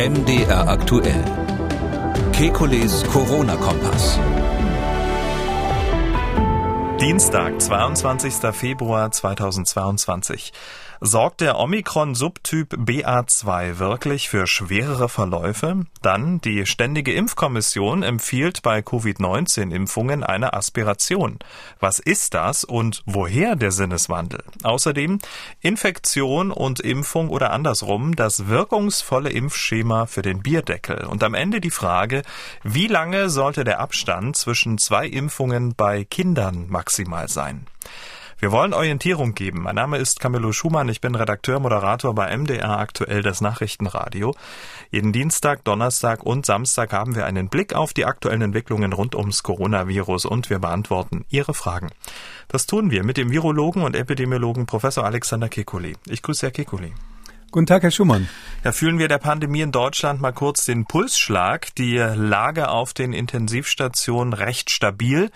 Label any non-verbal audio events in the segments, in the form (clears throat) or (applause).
MDR aktuell. Kekules Corona-Kompass. Dienstag, 22. Februar 2022. Sorgt der Omikron-Subtyp BA2 wirklich für schwerere Verläufe? Dann die Ständige Impfkommission empfiehlt bei Covid-19-Impfungen eine Aspiration. Was ist das und woher der Sinneswandel? Außerdem Infektion und Impfung oder andersrum das wirkungsvolle Impfschema für den Bierdeckel. Und am Ende die Frage, wie lange sollte der Abstand zwischen zwei Impfungen bei Kindern maximal sein? Wir wollen Orientierung geben. Mein Name ist Camillo Schumann. Ich bin Redakteur, Moderator bei MDR aktuell das Nachrichtenradio. Jeden Dienstag, Donnerstag und Samstag haben wir einen Blick auf die aktuellen Entwicklungen rund ums Coronavirus und wir beantworten Ihre Fragen. Das tun wir mit dem Virologen und Epidemiologen Professor Alexander Kekulé. Ich grüße Herr Kekulé. Guten Tag, Herr Schumann. Ja, fühlen wir der Pandemie in Deutschland mal kurz den Pulsschlag. Die Lage auf den Intensivstationen recht stabil.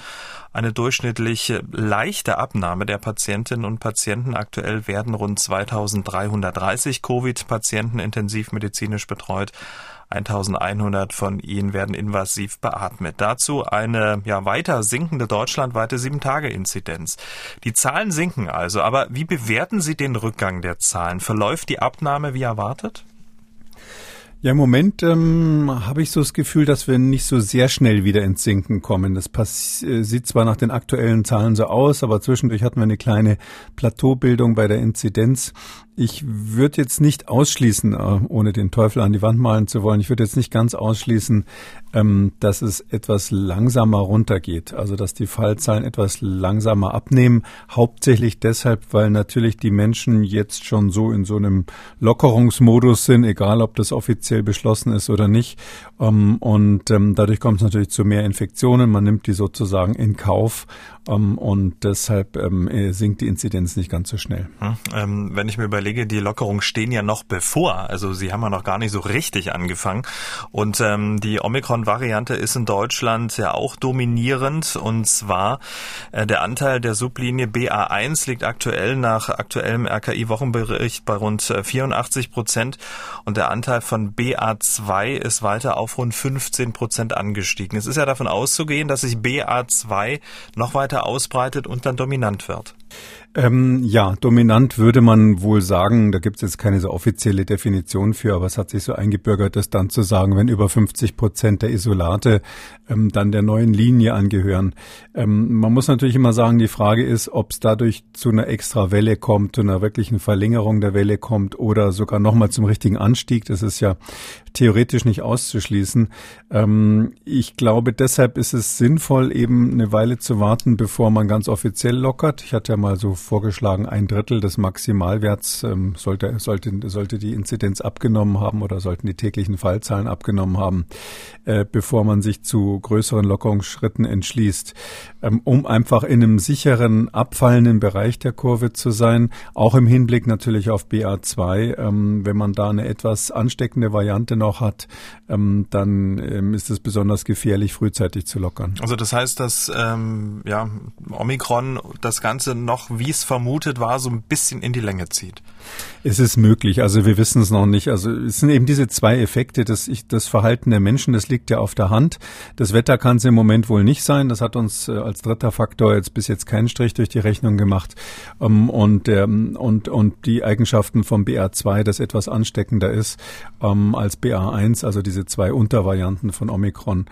Eine durchschnittlich leichte Abnahme der Patientinnen und Patienten. Aktuell werden rund 2330 Covid-Patienten intensivmedizinisch betreut. 1100 von ihnen werden invasiv beatmet. Dazu eine ja weiter sinkende deutschlandweite 7-Tage-Inzidenz. Die Zahlen sinken also, aber wie bewerten Sie den Rückgang der Zahlen? Verläuft die Abnahme wie erwartet? Ja, im Moment ähm, habe ich so das Gefühl, dass wir nicht so sehr schnell wieder ins Sinken kommen. Das pass äh, sieht zwar nach den aktuellen Zahlen so aus, aber zwischendurch hatten wir eine kleine Plateaubildung bei der Inzidenz. Ich würde jetzt nicht ausschließen, äh, ohne den Teufel an die Wand malen zu wollen, ich würde jetzt nicht ganz ausschließen, ähm, dass es etwas langsamer runtergeht. Also dass die Fallzahlen etwas langsamer abnehmen. Hauptsächlich deshalb, weil natürlich die Menschen jetzt schon so in so einem Lockerungsmodus sind, egal ob das offiziell beschlossen ist oder nicht. Ähm, und ähm, dadurch kommt es natürlich zu mehr Infektionen. Man nimmt die sozusagen in Kauf um, und deshalb ähm, äh, sinkt die Inzidenz nicht ganz so schnell. Hm, ähm, wenn ich mir überlege, die Lockerungen stehen ja noch bevor, also sie haben ja noch gar nicht so richtig angefangen. Und ähm, die Omikron-Variante ist in Deutschland ja auch dominierend. Und zwar äh, der Anteil der Sublinie BA1 liegt aktuell nach aktuellem RKI-Wochenbericht bei rund 84 äh, Prozent. Und der Anteil von BA2 ist weiter auf rund 15 Prozent angestiegen. Es ist ja davon auszugehen, dass sich BA2 noch weiter weiter ausbreitet und dann dominant wird. Ähm, ja, dominant würde man wohl sagen, da gibt es jetzt keine so offizielle Definition für, aber es hat sich so eingebürgert, das dann zu sagen, wenn über 50 Prozent der Isolate ähm, dann der neuen Linie angehören. Ähm, man muss natürlich immer sagen, die Frage ist, ob es dadurch zu einer extra Welle kommt, zu einer wirklichen Verlängerung der Welle kommt oder sogar nochmal zum richtigen Anstieg. Das ist ja theoretisch nicht auszuschließen. Ähm, ich glaube, deshalb ist es sinnvoll, eben eine Weile zu warten, bevor man ganz offiziell lockert. Ich hatte ja mal so vorgeschlagen, ein Drittel des Maximalwerts ähm, sollte, sollte, sollte die Inzidenz abgenommen haben oder sollten die täglichen Fallzahlen abgenommen haben, äh, bevor man sich zu größeren Lockerungsschritten entschließt, ähm, um einfach in einem sicheren, abfallenden Bereich der Kurve zu sein, auch im Hinblick natürlich auf BA2. Ähm, wenn man da eine etwas ansteckende Variante noch hat, ähm, dann ähm, ist es besonders gefährlich, frühzeitig zu lockern. Also das heißt, dass ähm, ja, Omikron das Ganze noch, wie es vermutet war, so ein bisschen in die Länge zieht. Es ist möglich, also wir wissen es noch nicht. Also es sind eben diese zwei Effekte, das, ich, das Verhalten der Menschen, das liegt ja auf der Hand. Das Wetter kann es im Moment wohl nicht sein. Das hat uns äh, als dritter Faktor jetzt bis jetzt keinen Strich durch die Rechnung gemacht. Ähm, und, ähm, und, und die Eigenschaften vom BA2, das etwas ansteckender ist ähm, als BA1, also diese zwei Untervarianten von Omikron.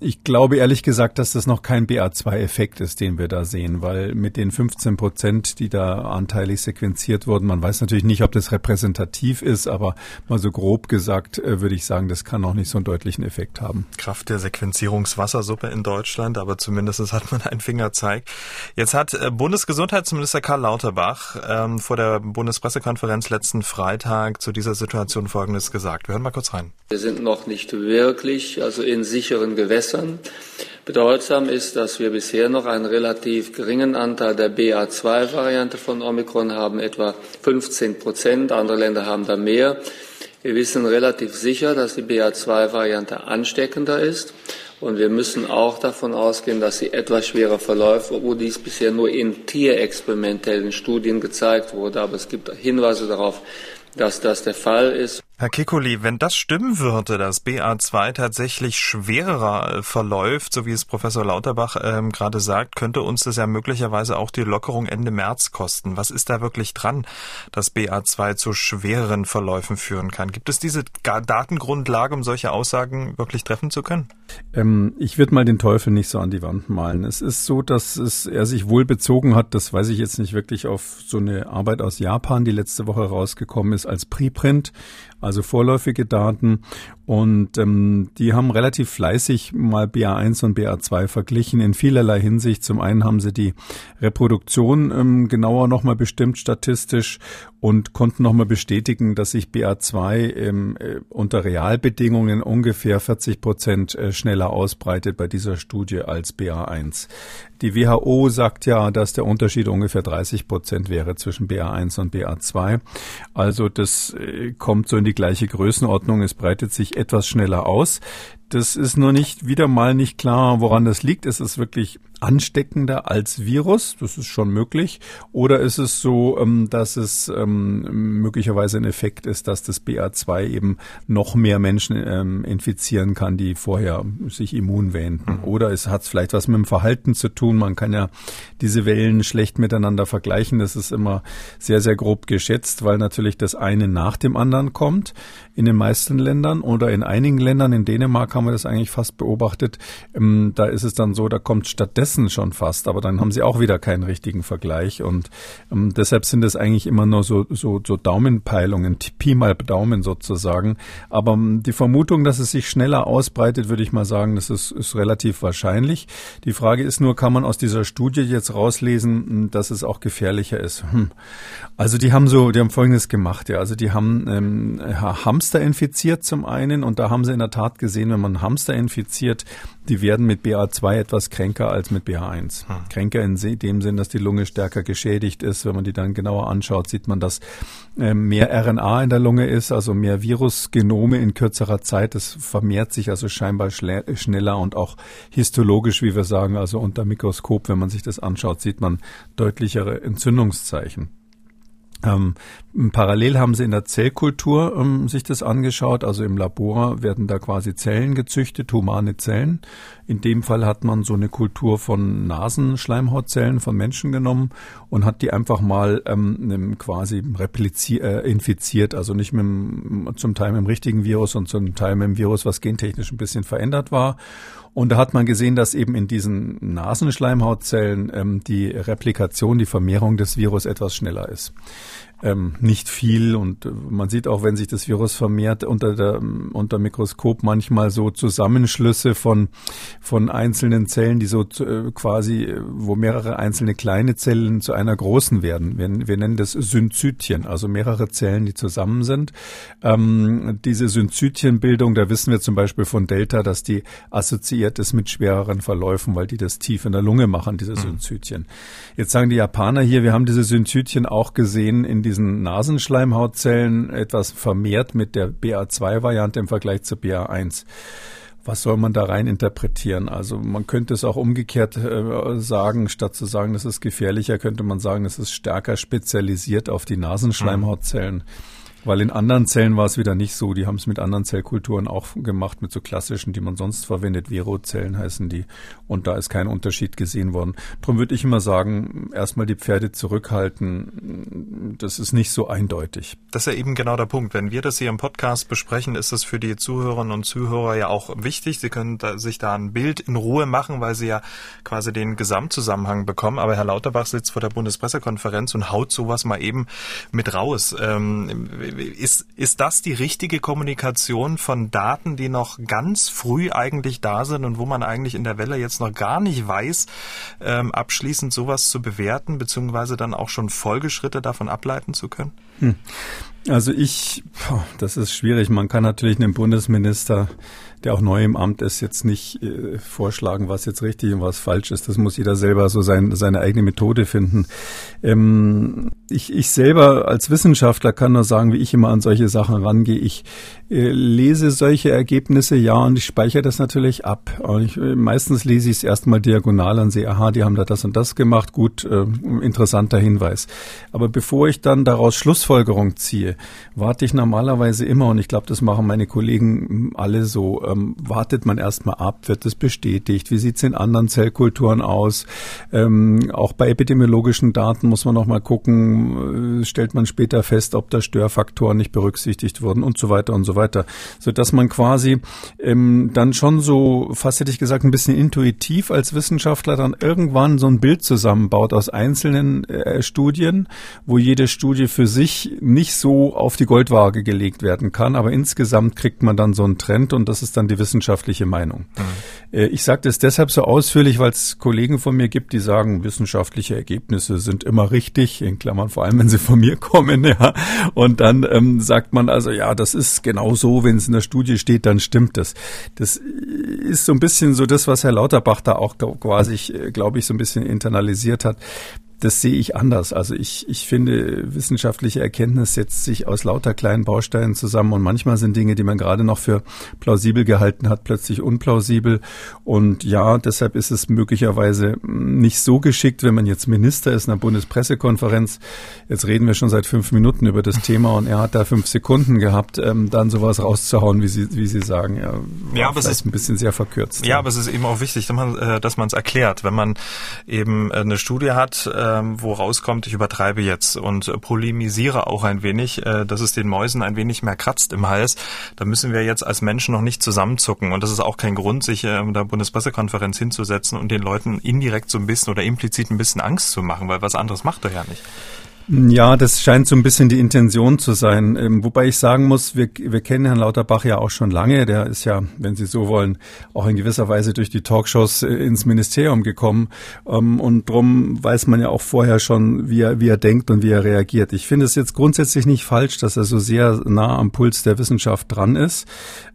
Ich glaube ehrlich gesagt, dass das noch kein BA2-Effekt ist, den wir da sehen, weil mit den 15 Prozent, die da anteilig sequenziert wurden, man weiß natürlich nicht, ob das repräsentativ ist, aber mal so grob gesagt äh, würde ich sagen, das kann noch nicht so einen deutlichen Effekt haben. Kraft der Sequenzierungswassersuppe in Deutschland, aber zumindest hat man einen Fingerzeig. Jetzt hat äh, Bundesgesundheitsminister Karl Lauterbach ähm, vor der Bundespressekonferenz letzten Freitag zu dieser Situation Folgendes gesagt. Wir hören mal kurz rein. Wir sind noch nicht wirklich, also in sicheren Gewässern. Bedeutsam ist, dass wir bisher noch einen relativ geringen Anteil der BA2-Variante von Omikron haben, etwa 15 Prozent. Andere Länder haben da mehr. Wir wissen relativ sicher, dass die BA2-Variante ansteckender ist Und wir müssen auch davon ausgehen, dass sie etwas schwerer verläuft, obwohl dies bisher nur in tierexperimentellen Studien gezeigt wurde. Aber es gibt Hinweise darauf, dass das der Fall ist. Herr Kikuli, wenn das stimmen würde, dass BA2 tatsächlich schwerer verläuft, so wie es Professor Lauterbach ähm, gerade sagt, könnte uns das ja möglicherweise auch die Lockerung Ende März kosten. Was ist da wirklich dran, dass BA2 zu schwereren Verläufen führen kann? Gibt es diese Datengrundlage, um solche Aussagen wirklich treffen zu können? Ähm, ich würde mal den Teufel nicht so an die Wand malen. Es ist so, dass es, er sich wohl bezogen hat, das weiß ich jetzt nicht wirklich, auf so eine Arbeit aus Japan, die letzte Woche rausgekommen ist als Preprint also vorläufige Daten. Und ähm, die haben relativ fleißig mal BA1 und BA2 verglichen in vielerlei Hinsicht. Zum einen haben sie die Reproduktion ähm, genauer nochmal bestimmt statistisch und konnten nochmal bestätigen, dass sich BA2 ähm, äh, unter Realbedingungen ungefähr 40 Prozent äh, schneller ausbreitet bei dieser Studie als BA1. Die WHO sagt ja, dass der Unterschied ungefähr 30 Prozent wäre zwischen BA1 und BA2. Also das äh, kommt so in die gleiche Größenordnung. Es breitet sich etwas schneller aus. Das ist nur nicht wieder mal nicht klar, woran das liegt. Ist es wirklich ansteckender als Virus? Das ist schon möglich. Oder ist es so, ähm, dass es ähm, möglicherweise ein Effekt ist, dass das BA2 eben noch mehr Menschen ähm, infizieren kann, die vorher sich immun wähnten? Mhm. Oder es hat vielleicht was mit dem Verhalten zu tun. Man kann ja diese Wellen schlecht miteinander vergleichen. Das ist immer sehr, sehr grob geschätzt, weil natürlich das eine nach dem anderen kommt in den meisten Ländern oder in einigen Ländern. In Dänemark haben wir das eigentlich fast beobachtet. Ähm, da ist es dann so, da kommt stattdessen schon fast, aber dann haben sie auch wieder keinen richtigen Vergleich und ähm, deshalb sind es eigentlich immer nur so, so, so Daumenpeilungen, Pi mal Daumen sozusagen. Aber ähm, die Vermutung, dass es sich schneller ausbreitet, würde ich mal sagen, das ist, ist relativ wahrscheinlich. Die Frage ist nur, kann man aus dieser Studie jetzt rauslesen, hm, dass es auch gefährlicher ist? Hm. Also die haben so, die haben Folgendes gemacht, ja. Also die haben ähm, Hamster infiziert zum einen und da haben sie in der Tat gesehen, wenn man Hamster infiziert, die werden mit BA2 etwas kränker als mit BA1. Hm. Kränker in dem Sinn, dass die Lunge stärker geschädigt ist. Wenn man die dann genauer anschaut, sieht man, dass äh, mehr RNA in der Lunge ist, also mehr Virusgenome in kürzerer Zeit. Das vermehrt sich also scheinbar schneller und auch histologisch, wie wir sagen, also unter Mikroskop, wenn man sich das anschaut, sieht man deutlichere Entzündungszeichen. Ähm, parallel haben sie in der Zellkultur ähm, sich das angeschaut. Also im Labor werden da quasi Zellen gezüchtet, humane Zellen. In dem Fall hat man so eine Kultur von Nasenschleimhautzellen von Menschen genommen und hat die einfach mal ähm, quasi repliziert, äh, infiziert. Also nicht mit dem, zum Teil mit dem richtigen Virus und zum Teil mit dem Virus, was gentechnisch ein bisschen verändert war. Und da hat man gesehen, dass eben in diesen Nasenschleimhautzellen ähm, die Replikation, die Vermehrung des Virus etwas schneller ist ähm, nicht viel und äh, man sieht auch, wenn sich das Virus vermehrt unter der unter Mikroskop manchmal so Zusammenschlüsse von von einzelnen Zellen, die so äh, quasi, wo mehrere einzelne kleine Zellen zu einer großen werden. Wir, wir nennen das Synzytien, also mehrere Zellen, die zusammen sind. Ähm, diese Synzytienbildung, da wissen wir zum Beispiel von Delta, dass die assoziiert ist mit schwereren Verläufen, weil die das tief in der Lunge machen, diese mhm. Synzytien. Jetzt sagen die Japaner hier, wir haben diese Synzytien auch gesehen in diesen Nasenschleimhautzellen etwas vermehrt mit der BA2-Variante im Vergleich zur BA1. Was soll man da rein interpretieren? Also man könnte es auch umgekehrt äh, sagen, statt zu sagen, das ist gefährlicher, könnte man sagen, es ist stärker spezialisiert auf die Nasenschleimhautzellen. Mhm. Weil in anderen Zellen war es wieder nicht so. Die haben es mit anderen Zellkulturen auch gemacht, mit so klassischen, die man sonst verwendet. Virozellen heißen die. Und da ist kein Unterschied gesehen worden. Darum würde ich immer sagen, erstmal die Pferde zurückhalten. Das ist nicht so eindeutig. Das ist ja eben genau der Punkt. Wenn wir das hier im Podcast besprechen, ist es für die Zuhörerinnen und Zuhörer ja auch wichtig. Sie können da, sich da ein Bild in Ruhe machen, weil sie ja quasi den Gesamtzusammenhang bekommen. Aber Herr Lauterbach sitzt vor der Bundespressekonferenz und haut sowas mal eben mit raus. Ähm, ist, ist das die richtige Kommunikation von Daten, die noch ganz früh eigentlich da sind und wo man eigentlich in der Welle jetzt noch gar nicht weiß, ähm, abschließend sowas zu bewerten, beziehungsweise dann auch schon Folgeschritte davon ableiten zu können? Hm. Also ich, das ist schwierig. Man kann natürlich einem Bundesminister der auch neu im Amt ist, jetzt nicht äh, vorschlagen, was jetzt richtig und was falsch ist. Das muss jeder selber so sein, seine eigene Methode finden. Ähm, ich, ich selber als Wissenschaftler kann nur sagen, wie ich immer an solche Sachen rangehe. Ich äh, lese solche Ergebnisse, ja, und ich speichere das natürlich ab. Ich, äh, meistens lese ich es erstmal diagonal und sehe, aha, die haben da das und das gemacht. Gut, interessanter Hinweis. Aber bevor ich dann daraus Schlussfolgerung ziehe, warte ich normalerweise immer, und ich glaube, das machen meine Kollegen alle so, ähm, wartet man erstmal ab, wird es bestätigt, wie sieht es in anderen Zellkulturen aus. Ähm, auch bei epidemiologischen Daten muss man noch mal gucken, äh, stellt man später fest, ob da Störfaktoren nicht berücksichtigt wurden und so weiter und so weiter. Sodass man quasi ähm, dann schon so, fast hätte ich gesagt, ein bisschen intuitiv als Wissenschaftler dann irgendwann so ein Bild zusammenbaut aus einzelnen äh, Studien, wo jede Studie für sich nicht so auf die Goldwaage gelegt werden kann, aber insgesamt kriegt man dann so einen Trend und das ist dann die wissenschaftliche Meinung. Mhm. Ich sage das deshalb so ausführlich, weil es Kollegen von mir gibt, die sagen, wissenschaftliche Ergebnisse sind immer richtig, in Klammern vor allem, wenn sie von mir kommen. Ja. Und dann ähm, sagt man also, ja, das ist genau so, wenn es in der Studie steht, dann stimmt das. Das ist so ein bisschen so das, was Herr Lauterbach da auch quasi, äh, glaube ich, so ein bisschen internalisiert hat das sehe ich anders. Also ich, ich finde, wissenschaftliche Erkenntnis setzt sich aus lauter kleinen Bausteinen zusammen und manchmal sind Dinge, die man gerade noch für plausibel gehalten hat, plötzlich unplausibel. Und ja, deshalb ist es möglicherweise nicht so geschickt, wenn man jetzt Minister ist in einer Bundespressekonferenz. Jetzt reden wir schon seit fünf Minuten über das Thema und er hat da fünf Sekunden gehabt, ähm, dann sowas rauszuhauen, wie Sie, wie Sie sagen. Ja, ja aber es ist ein bisschen sehr verkürzt. Ja, ja, aber es ist eben auch wichtig, dass man äh, es erklärt. Wenn man eben äh, eine Studie hat, äh, ähm, wo rauskommt, ich übertreibe jetzt und äh, polemisiere auch ein wenig, äh, dass es den Mäusen ein wenig mehr kratzt im Hals, da müssen wir jetzt als Menschen noch nicht zusammenzucken. Und das ist auch kein Grund, sich äh, in der Bundespressekonferenz hinzusetzen und den Leuten indirekt so ein bisschen oder implizit ein bisschen Angst zu machen, weil was anderes macht er ja nicht. Ja, das scheint so ein bisschen die Intention zu sein. Ähm, wobei ich sagen muss, wir, wir kennen Herrn Lauterbach ja auch schon lange. Der ist ja, wenn Sie so wollen, auch in gewisser Weise durch die Talkshows äh, ins Ministerium gekommen. Ähm, und drum weiß man ja auch vorher schon, wie er, wie er denkt und wie er reagiert. Ich finde es jetzt grundsätzlich nicht falsch, dass er so sehr nah am Puls der Wissenschaft dran ist.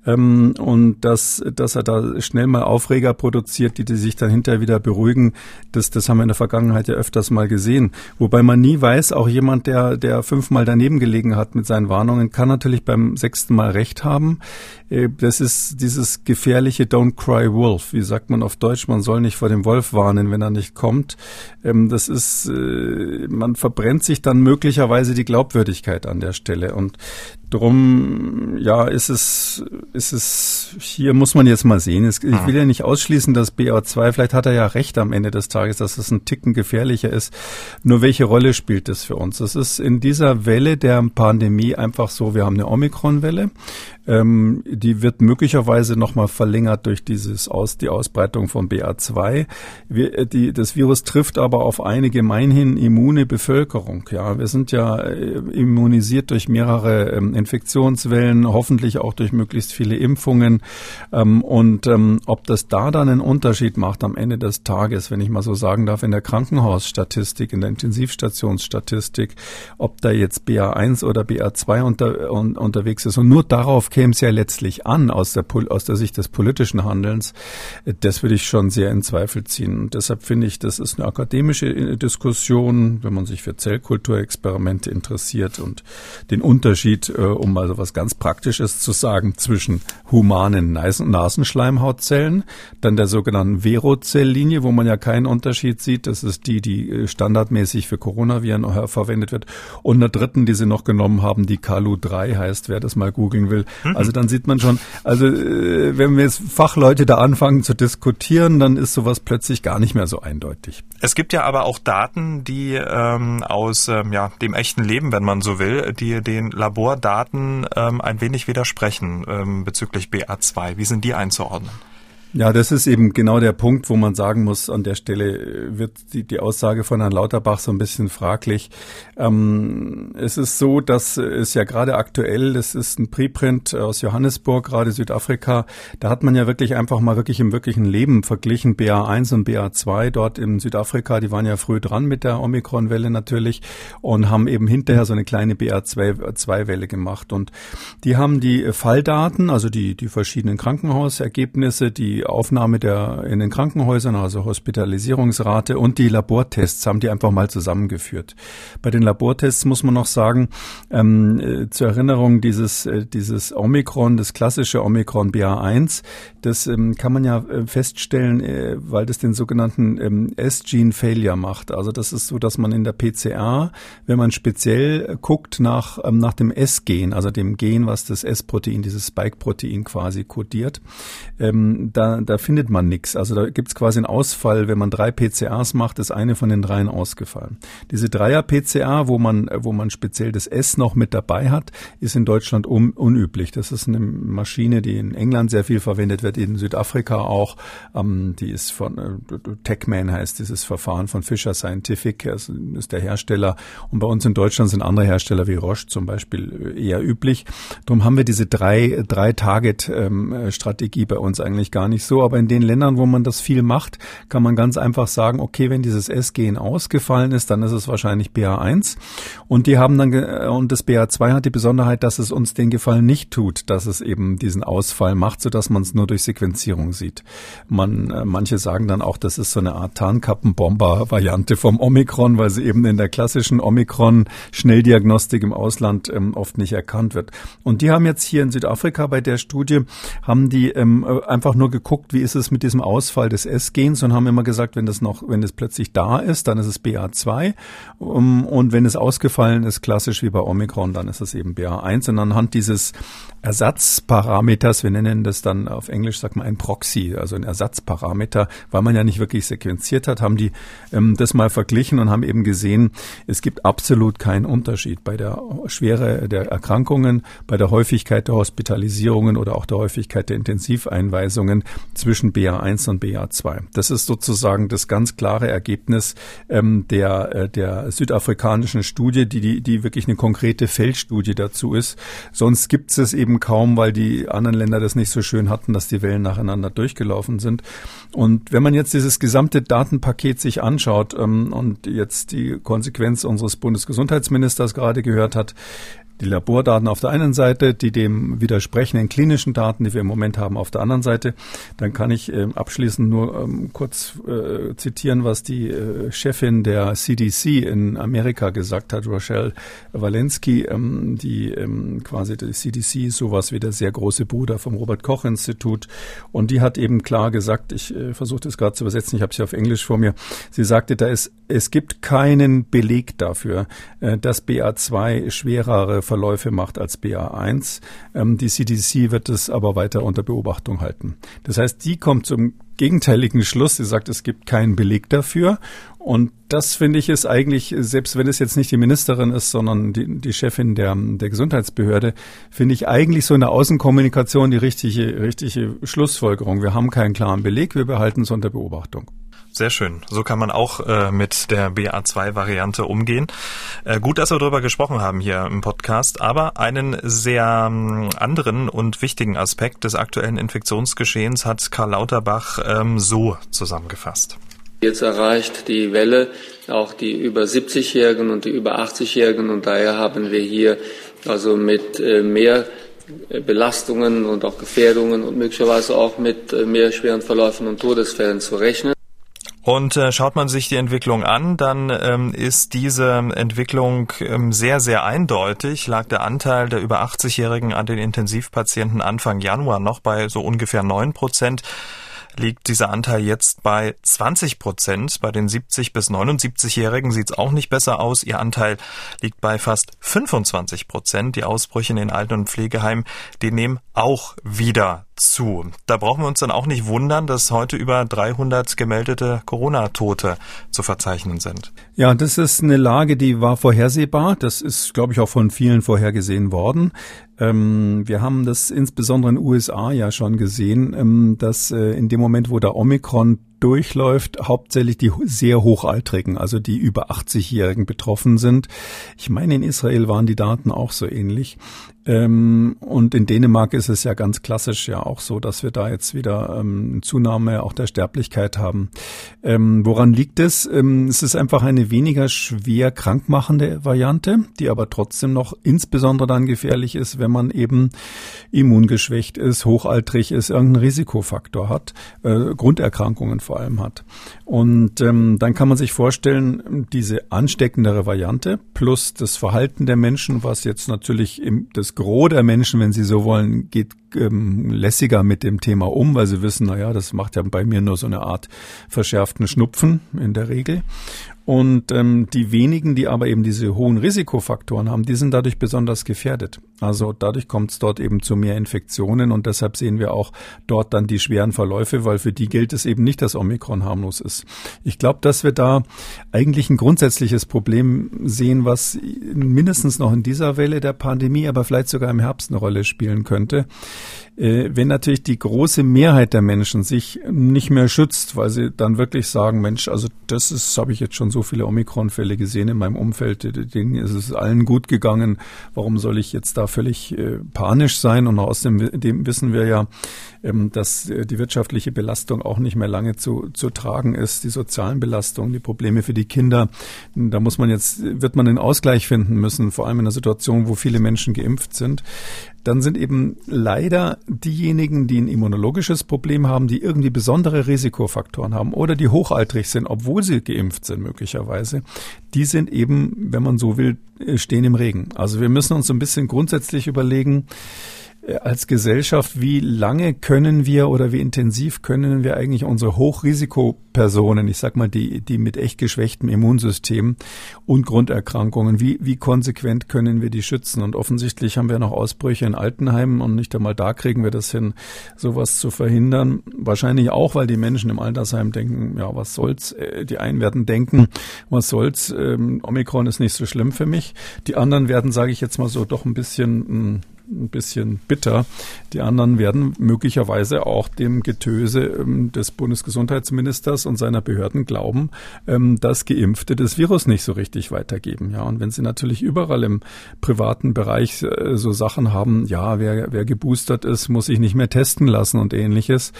Ähm, und dass, dass er da schnell mal Aufreger produziert, die, die sich dann hinterher wieder beruhigen. Das, das haben wir in der Vergangenheit ja öfters mal gesehen. Wobei man nie weiß, auch jemand, der, der fünfmal daneben gelegen hat mit seinen Warnungen, kann natürlich beim sechsten Mal recht haben. Äh, das ist dieses gefährliche Don't cry wolf. Wie sagt man auf Deutsch? Man soll nicht vor dem Wolf warnen, wenn er nicht kommt. Ähm, das ist, äh, man verbrennt sich dann möglicherweise die Glaubwürdigkeit an der Stelle. Und Drum, ja, ist es, ist es, hier muss man jetzt mal sehen. ich will ja nicht ausschließen, dass BA2, vielleicht hat er ja recht am Ende des Tages, dass es ein Ticken gefährlicher ist. Nur welche Rolle spielt das für uns? Es ist in dieser Welle der Pandemie einfach so, wir haben eine Omikron-Welle. Ähm, die wird möglicherweise nochmal verlängert durch dieses Aus, die Ausbreitung von BA2. Wir, äh, die, das Virus trifft aber auf eine gemeinhin immune Bevölkerung. Ja, wir sind ja äh, immunisiert durch mehrere ähm, Infektionswellen, hoffentlich auch durch möglichst viele Impfungen. Ähm, und ähm, ob das da dann einen Unterschied macht am Ende des Tages, wenn ich mal so sagen darf, in der Krankenhausstatistik, in der Intensivstationsstatistik, ob da jetzt BA1 oder BA2 unter, un, unterwegs ist. Und nur darauf käme es ja letztlich an aus der, aus der Sicht des politischen Handelns, das würde ich schon sehr in Zweifel ziehen. Und deshalb finde ich, das ist eine akademische äh, Diskussion, wenn man sich für Zellkulturexperimente interessiert und den Unterschied, äh, um mal so was ganz Praktisches zu sagen, zwischen humanen Nasenschleimhautzellen, dann der sogenannten Verozelllinie, wo man ja keinen Unterschied sieht. Das ist die, die äh, standardmäßig für Coronaviren verwendet wird. Und einer dritten, die sie noch genommen haben, die CALU3 heißt, wer das mal googeln will. Mhm. Also dann sieht man schon, also äh, wenn wir jetzt Fachleute da anfangen zu diskutieren, dann ist sowas plötzlich gar nicht mehr so eindeutig. Es gibt ja aber auch Daten, die ähm, aus ähm, ja, dem echten Leben, wenn man so will, die den Labordaten ähm, ein wenig widersprechen ähm, bezüglich BA2. Wie sind die einzuordnen? Ja, das ist eben genau der Punkt, wo man sagen muss, an der Stelle äh, wird die, die Aussage von Herrn Lauterbach so ein bisschen fraglich. Ähm, es ist so, dass es ja gerade aktuell, das ist ein Preprint aus Johannesburg, gerade Südafrika, da hat man ja wirklich einfach mal wirklich im wirklichen Leben verglichen, BA1 und BA2 dort in Südafrika, die waren ja früh dran mit der Omikron-Welle natürlich und haben eben hinterher so eine kleine BA2-Welle gemacht. Und die haben die Falldaten, also die, die verschiedenen Krankenhausergebnisse, die Aufnahme der in den Krankenhäusern, also Hospitalisierungsrate und die Labortests haben die einfach mal zusammengeführt. Bei den Labortests muss man noch sagen, ähm, äh, zur Erinnerung, dieses, äh, dieses Omikron, das klassische Omikron BA1, das ähm, kann man ja äh, feststellen, äh, weil das den sogenannten ähm, S-Gene-Failure macht. Also das ist so, dass man in der PCR, wenn man speziell guckt nach, ähm, nach dem S-Gen, also dem Gen, was das S-Protein, dieses Spike-Protein quasi kodiert, ähm, da findet man nichts. Also da gibt es quasi einen Ausfall. Wenn man drei PCAs macht, ist eine von den dreien ausgefallen. Diese Dreier-PCA, wo man, wo man speziell das S noch mit dabei hat, ist in Deutschland un unüblich. Das ist eine Maschine, die in England sehr viel verwendet wird, in Südafrika auch. Ähm, die ist von äh, TechMan heißt dieses Verfahren von Fisher Scientific, also ist der Hersteller. Und bei uns in Deutschland sind andere Hersteller wie Roche zum Beispiel eher üblich. Darum haben wir diese drei, drei Target-Strategie ähm, bei uns eigentlich gar nicht nicht so, aber in den Ländern, wo man das viel macht, kann man ganz einfach sagen, okay, wenn dieses S-Gen ausgefallen ist, dann ist es wahrscheinlich BA1. Und die haben dann, und das BA2 hat die Besonderheit, dass es uns den Gefallen nicht tut, dass es eben diesen Ausfall macht, sodass man es nur durch Sequenzierung sieht. Man, äh, manche sagen dann auch, das ist so eine Art Tarnkappenbomber-Variante vom Omikron, weil sie eben in der klassischen Omikron-Schnelldiagnostik im Ausland ähm, oft nicht erkannt wird. Und die haben jetzt hier in Südafrika bei der Studie, haben die ähm, einfach nur geguckt, geguckt, wie ist es mit diesem Ausfall des S-Gens und haben immer gesagt, wenn das noch, wenn es plötzlich da ist, dann ist es BA2 und wenn es ausgefallen ist, klassisch wie bei Omikron, dann ist es eben BA1 und anhand dieses Ersatzparameters, wir nennen das dann auf Englisch, sagt man ein Proxy, also ein Ersatzparameter, weil man ja nicht wirklich sequenziert hat, haben die ähm, das mal verglichen und haben eben gesehen, es gibt absolut keinen Unterschied bei der Schwere der Erkrankungen, bei der Häufigkeit der Hospitalisierungen oder auch der Häufigkeit der Intensiveinweisungen zwischen BA1 und BA2. Das ist sozusagen das ganz klare Ergebnis ähm, der, äh, der südafrikanischen Studie, die, die, die wirklich eine konkrete Feldstudie dazu ist. Sonst gibt es eben kaum, weil die anderen Länder das nicht so schön hatten, dass die Wellen nacheinander durchgelaufen sind. Und wenn man jetzt dieses gesamte Datenpaket sich anschaut ähm, und jetzt die Konsequenz unseres Bundesgesundheitsministers gerade gehört hat, die Labordaten auf der einen Seite, die dem widersprechenden klinischen Daten, die wir im Moment haben, auf der anderen Seite. Dann kann ich äh, abschließend nur ähm, kurz äh, zitieren, was die äh, Chefin der CDC in Amerika gesagt hat, Rochelle Walensky, ähm, die ähm, quasi die CDC sowas wie der sehr große Bruder vom Robert Koch Institut. Und die hat eben klar gesagt, ich äh, versuche das gerade zu übersetzen, ich habe sie auf Englisch vor mir. Sie sagte, da ist, es gibt keinen Beleg dafür, äh, dass BA2 schwerere Verläufe macht als BA1. Ähm, die CDC wird es aber weiter unter Beobachtung halten. Das heißt, die kommt zum gegenteiligen Schluss. Sie sagt, es gibt keinen Beleg dafür. Und das finde ich ist eigentlich, selbst wenn es jetzt nicht die Ministerin ist, sondern die, die Chefin der, der Gesundheitsbehörde, finde ich eigentlich so in der Außenkommunikation die richtige, richtige Schlussfolgerung. Wir haben keinen klaren Beleg, wir behalten es unter Beobachtung. Sehr schön. So kann man auch äh, mit der BA2-Variante umgehen. Äh, gut, dass wir darüber gesprochen haben hier im Podcast, aber einen sehr ähm, anderen und wichtigen Aspekt des aktuellen Infektionsgeschehens hat Karl Lauterbach ähm, so zusammengefasst. Jetzt erreicht die Welle auch die über 70-Jährigen und die über 80-Jährigen und daher haben wir hier also mit äh, mehr Belastungen und auch Gefährdungen und möglicherweise auch mit äh, mehr schweren Verläufen und Todesfällen zu rechnen. Und äh, schaut man sich die Entwicklung an, dann ähm, ist diese Entwicklung ähm, sehr, sehr eindeutig. Lag der Anteil der über 80-Jährigen an den Intensivpatienten Anfang Januar noch bei so ungefähr neun Prozent liegt dieser Anteil jetzt bei 20 Prozent. Bei den 70 bis 79-Jährigen sieht es auch nicht besser aus. Ihr Anteil liegt bei fast 25 Prozent. Die Ausbrüche in den Alten- und Pflegeheimen, die nehmen auch wieder zu. Da brauchen wir uns dann auch nicht wundern, dass heute über 300 gemeldete Corona-Tote zu verzeichnen sind. Ja, das ist eine Lage, die war vorhersehbar. Das ist, glaube ich, auch von vielen vorhergesehen worden. Ähm, wir haben das insbesondere in den USA ja schon gesehen, ähm, dass äh, in dem Moment, wo der Omikron durchläuft, hauptsächlich die sehr Hochaltrigen, also die über 80-Jährigen betroffen sind. Ich meine, in Israel waren die Daten auch so ähnlich. Ähm, und in Dänemark ist es ja ganz klassisch ja auch so, dass wir da jetzt wieder ähm, Zunahme auch der Sterblichkeit haben. Ähm, woran liegt es? Es ist einfach eine weniger schwer krankmachende Variante, die aber trotzdem noch insbesondere dann gefährlich ist, wenn man eben immungeschwächt ist, hochaltrig ist, irgendeinen Risikofaktor hat, äh, Grunderkrankungen vor allem hat. Und ähm, dann kann man sich vorstellen, diese ansteckendere Variante plus das Verhalten der Menschen, was jetzt natürlich im, das Gros der Menschen, wenn sie so wollen, geht ähm, lässiger mit dem Thema um, weil sie wissen, naja, das macht ja bei mir nur so eine Art verschärften Schnupfen in der Regel. Und ähm, die wenigen, die aber eben diese hohen Risikofaktoren haben, die sind dadurch besonders gefährdet. Also dadurch kommt es dort eben zu mehr Infektionen und deshalb sehen wir auch dort dann die schweren Verläufe, weil für die gilt es eben nicht, dass Omikron harmlos ist. Ich glaube, dass wir da eigentlich ein grundsätzliches Problem sehen, was mindestens noch in dieser Welle der Pandemie, aber vielleicht sogar im Herbst eine Rolle spielen könnte. Äh, wenn natürlich die große Mehrheit der Menschen sich nicht mehr schützt, weil sie dann wirklich sagen, Mensch, also das ist, habe ich jetzt schon so viele Omikron-Fälle gesehen in meinem Umfeld, denen ist es allen gut gegangen. Warum soll ich jetzt da völlig äh, panisch sein? Und außerdem dem wissen wir ja, ähm, dass äh, die wirtschaftliche Belastung auch nicht mehr lange zu, zu tragen ist, die sozialen Belastungen, die Probleme für die Kinder. Da muss man jetzt, wird man einen Ausgleich finden müssen, vor allem in einer Situation, wo viele Menschen geimpft sind dann sind eben leider diejenigen, die ein immunologisches Problem haben, die irgendwie besondere Risikofaktoren haben oder die hochaltrig sind, obwohl sie geimpft sind möglicherweise, die sind eben, wenn man so will, äh, stehen im Regen. Also wir müssen uns ein bisschen grundsätzlich überlegen, als Gesellschaft, wie lange können wir oder wie intensiv können wir eigentlich unsere Hochrisikopersonen, ich sag mal die, die mit echt geschwächtem Immunsystem und Grunderkrankungen, wie, wie konsequent können wir die schützen? Und offensichtlich haben wir noch Ausbrüche in Altenheimen und nicht einmal da kriegen wir das hin, sowas zu verhindern. Wahrscheinlich auch, weil die Menschen im Altersheim denken, ja, was soll's? Äh, die einen werden denken, was soll's? Ähm, Omikron ist nicht so schlimm für mich. Die anderen werden, sage ich jetzt mal so, doch ein bisschen hm, ein bisschen bitter. Die anderen werden möglicherweise auch dem Getöse ähm, des Bundesgesundheitsministers und seiner Behörden glauben, ähm, dass Geimpfte das Virus nicht so richtig weitergeben. Ja, und wenn sie natürlich überall im privaten Bereich äh, so Sachen haben, ja, wer, wer geboostert ist, muss sich nicht mehr testen lassen und ähnliches,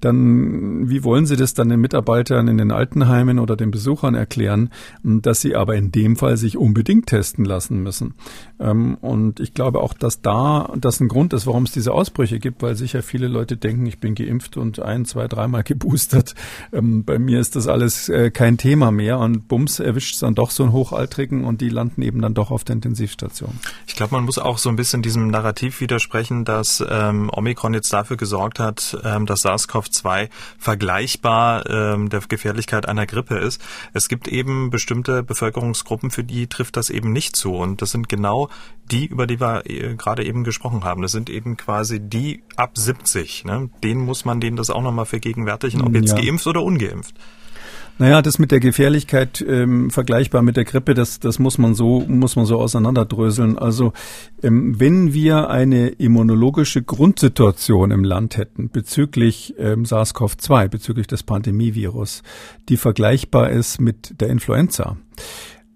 dann wie wollen sie das dann den Mitarbeitern in den Altenheimen oder den Besuchern erklären, dass sie aber in dem Fall sich unbedingt testen lassen müssen? Ähm, und ich glaube auch, dass da das ein Grund ist, warum es diese Ausbrüche gibt, weil sicher viele Leute denken, ich bin geimpft und ein, zwei, dreimal (laughs) geboostert. Ähm, bei mir ist das alles äh, kein Thema mehr und bums erwischt es dann doch so einen Hochaltrigen und die landen eben dann doch auf der Intensivstation. Ich glaube, man muss auch so ein bisschen diesem Narrativ widersprechen, dass ähm, Omikron jetzt dafür gesorgt hat, ähm, dass SARS-CoV-2 vergleichbar ähm, der Gefährlichkeit einer Grippe ist. Es gibt eben bestimmte Bevölkerungsgruppen, für die trifft das eben nicht zu und das sind genau die, über die wir äh, gerade eben gesprochen haben. Das sind eben quasi die ab 70. Ne? Denen muss man denen das auch nochmal vergegenwärtigen, ob jetzt ja. geimpft oder ungeimpft. Naja, das mit der Gefährlichkeit ähm, vergleichbar mit der Grippe, das, das muss man so muss man so auseinanderdröseln. Also ähm, wenn wir eine immunologische Grundsituation im Land hätten bezüglich ähm, SARS-CoV-2, bezüglich des Pandemievirus, die vergleichbar ist mit der Influenza,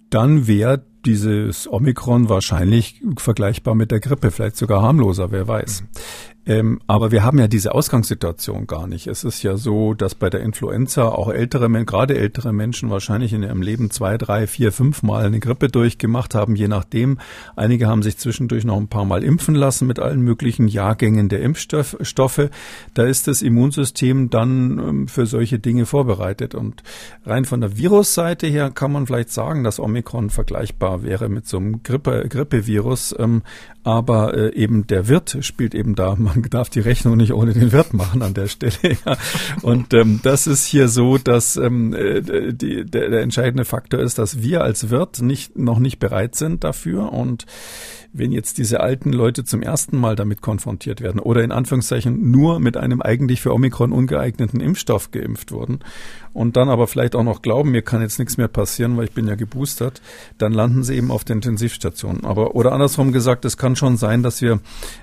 dann wäre dieses Omikron wahrscheinlich vergleichbar mit der Grippe, vielleicht sogar harmloser, wer weiß. Ähm, aber wir haben ja diese Ausgangssituation gar nicht. Es ist ja so, dass bei der Influenza auch ältere, gerade ältere Menschen wahrscheinlich in ihrem Leben zwei, drei, vier, fünf Mal eine Grippe durchgemacht haben, je nachdem. Einige haben sich zwischendurch noch ein paar Mal impfen lassen mit allen möglichen Jahrgängen der Impfstoffe. Da ist das Immunsystem dann ähm, für solche Dinge vorbereitet. Und rein von der Virusseite her kann man vielleicht sagen, dass Omikron vergleichbar wäre mit so einem Grippe, Grippevirus. Ähm, aber äh, eben der Wirt spielt eben da man darf die Rechnung nicht ohne den Wirt machen an der Stelle. (laughs) Ja. Und ähm, das ist hier so, dass ähm, äh, die, der, der entscheidende Faktor ist, dass wir als Wirt nicht, noch nicht bereit sind dafür und wenn jetzt diese alten Leute zum ersten Mal damit konfrontiert werden oder in Anführungszeichen nur mit einem eigentlich für Omikron ungeeigneten Impfstoff geimpft wurden und dann aber vielleicht auch noch glauben, mir kann jetzt nichts mehr passieren, weil ich bin ja geboostert, dann landen sie eben auf der Intensivstation. Aber oder andersrum gesagt, es kann schon sein, dass wir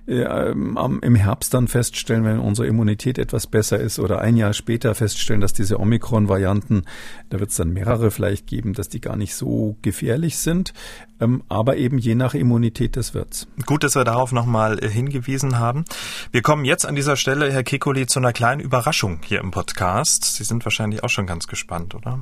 äh, im Herbst dann feststellen, wenn unsere Immunität etwas besser ist oder ein Jahr später feststellen, dass diese Omikron-Varianten, da wird es dann mehrere vielleicht geben, dass die gar nicht so gefährlich sind, ähm, aber eben je nach Immunität des Wirts. Gut, dass wir darauf nochmal äh, hingewiesen haben. Wir kommen jetzt an dieser Stelle, Herr Kekoli, zu einer kleinen Überraschung hier im Podcast. Sie sind wahrscheinlich auch schon ganz gespannt, oder?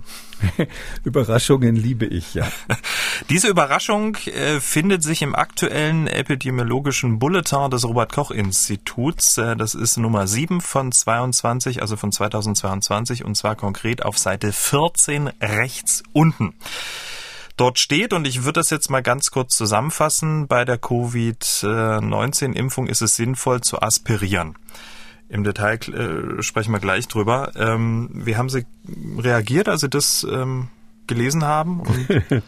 (laughs) Überraschungen liebe ich, ja. (laughs) Diese Überraschung äh, findet sich im aktuellen epidemiologischen Bulletin des Robert Koch Instituts. Äh, das ist Nummer 7 von 22, also von 2022 und zwar konkret auf Seite 14 rechts unten. Dort steht, und ich würde das jetzt mal ganz kurz zusammenfassen, bei der Covid-19-Impfung ist es sinnvoll zu aspirieren. Im Detail äh, sprechen wir gleich drüber. Ähm, wie haben Sie reagiert, als Sie das ähm, gelesen haben? (laughs)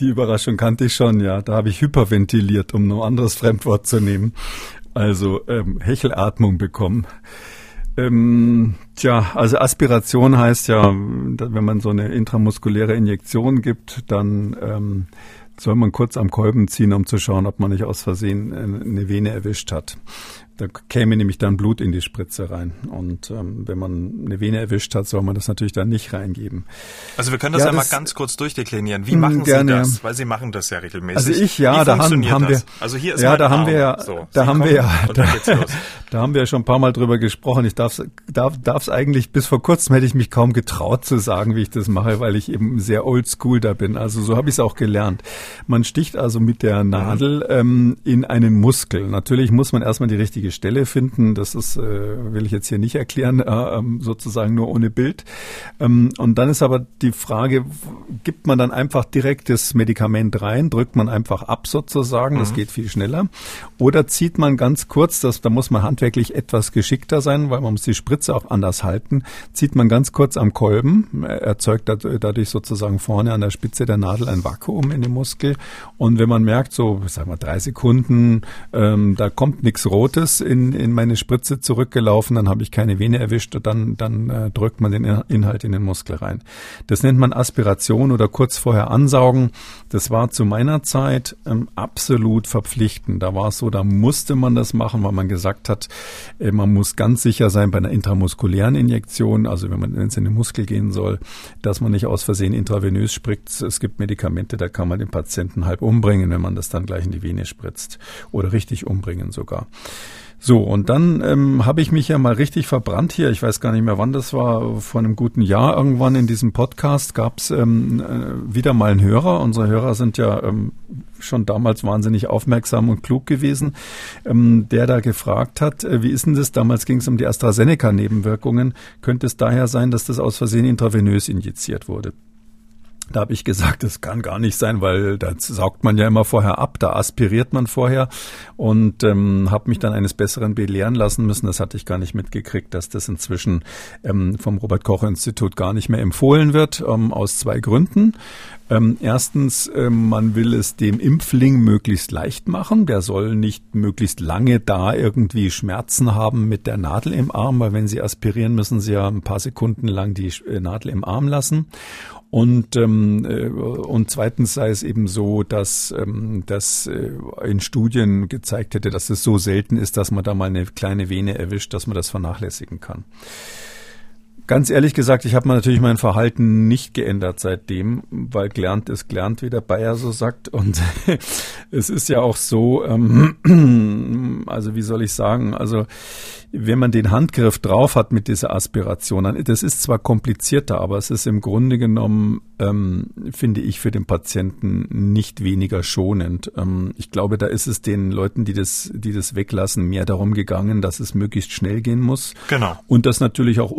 Die Überraschung kannte ich schon, ja. Da habe ich hyperventiliert, um ein anderes Fremdwort zu nehmen. Also ähm, Hechelatmung bekommen. Ähm, tja, also Aspiration heißt ja, wenn man so eine intramuskuläre Injektion gibt, dann ähm, soll man kurz am Kolben ziehen, um zu schauen, ob man nicht aus Versehen eine Vene erwischt hat. Da käme nämlich dann Blut in die Spritze rein. Und ähm, wenn man eine Vene erwischt hat, soll man das natürlich dann nicht reingeben. Also wir können das ja, ja das, mal ganz kurz durchdeklinieren. Wie machen gerne, Sie das? Weil Sie machen das ja regelmäßig. Also ich, ja, Wie da haben, haben wir. Also hier ist ja, da haben wir ja, so, da Sie haben wir ja, da, (laughs) da, haben wir ja schon ein paar Mal drüber gesprochen. Ich darf darf darf's eigentlich bis vor kurzem hätte ich mich kaum getraut zu sagen, wie ich das mache, weil ich eben sehr oldschool da bin. Also so habe ich es auch gelernt. Man sticht also mit der Nadel ähm, in einen Muskel. Natürlich muss man erstmal die richtige richtige Stelle finden. Das ist, äh, will ich jetzt hier nicht erklären, (laughs) äh, ähm, sozusagen nur ohne Bild. Ähm, und dann ist aber die Frage, gibt man dann einfach direkt das Medikament rein, drückt man einfach ab sozusagen, mhm. das geht viel schneller. Oder zieht man ganz kurz, das, da muss man handwerklich etwas geschickter sein, weil man muss die Spritze auch anders halten, zieht man ganz kurz am Kolben, erzeugt dadurch sozusagen vorne an der Spitze der Nadel ein Vakuum in dem Muskel. Und wenn man merkt, so, sagen wir drei Sekunden, ähm, da kommt nichts Rotes, in, in meine Spritze zurückgelaufen, dann habe ich keine Vene erwischt und dann, dann äh, drückt man den Inhalt in den Muskel rein. Das nennt man Aspiration oder kurz vorher ansaugen. Das war zu meiner Zeit ähm, absolut verpflichtend. Da war es so, da musste man das machen, weil man gesagt hat, äh, man muss ganz sicher sein bei einer intramuskulären Injektion, also wenn man es in den Muskel gehen soll, dass man nicht aus Versehen intravenös spritzt. Es gibt Medikamente, da kann man den Patienten halb umbringen, wenn man das dann gleich in die Vene spritzt oder richtig umbringen sogar. So, und dann ähm, habe ich mich ja mal richtig verbrannt hier. Ich weiß gar nicht mehr, wann das war. Vor einem guten Jahr irgendwann in diesem Podcast gab es ähm, äh, wieder mal einen Hörer. Unsere Hörer sind ja ähm, schon damals wahnsinnig aufmerksam und klug gewesen, ähm, der da gefragt hat, äh, wie ist denn das? Damals ging es um die AstraZeneca-Nebenwirkungen. Könnte es daher sein, dass das aus Versehen intravenös injiziert wurde? Da habe ich gesagt, das kann gar nicht sein, weil da saugt man ja immer vorher ab, da aspiriert man vorher und ähm, habe mich dann eines Besseren belehren lassen müssen. Das hatte ich gar nicht mitgekriegt, dass das inzwischen ähm, vom Robert Koch Institut gar nicht mehr empfohlen wird, ähm, aus zwei Gründen. Ähm, erstens, ähm, man will es dem Impfling möglichst leicht machen. Der soll nicht möglichst lange da irgendwie Schmerzen haben mit der Nadel im Arm, weil wenn Sie aspirieren, müssen Sie ja ein paar Sekunden lang die äh, Nadel im Arm lassen. Und, ähm, äh, und zweitens sei es eben so, dass ähm, das äh, in Studien gezeigt hätte, dass es so selten ist, dass man da mal eine kleine Vene erwischt, dass man das vernachlässigen kann. Ganz ehrlich gesagt, ich habe natürlich mein Verhalten nicht geändert seitdem, weil gelernt ist gelernt, wie der Bayer so sagt. Und (laughs) es ist ja auch so, ähm, (clears throat) also wie soll ich sagen, also wenn man den Handgriff drauf hat mit dieser Aspiration, dann, das ist zwar komplizierter, aber es ist im Grunde genommen, ähm, finde ich, für den Patienten nicht weniger schonend. Ähm, ich glaube, da ist es den Leuten, die das, die das weglassen, mehr darum gegangen, dass es möglichst schnell gehen muss. Genau. Und dass natürlich auch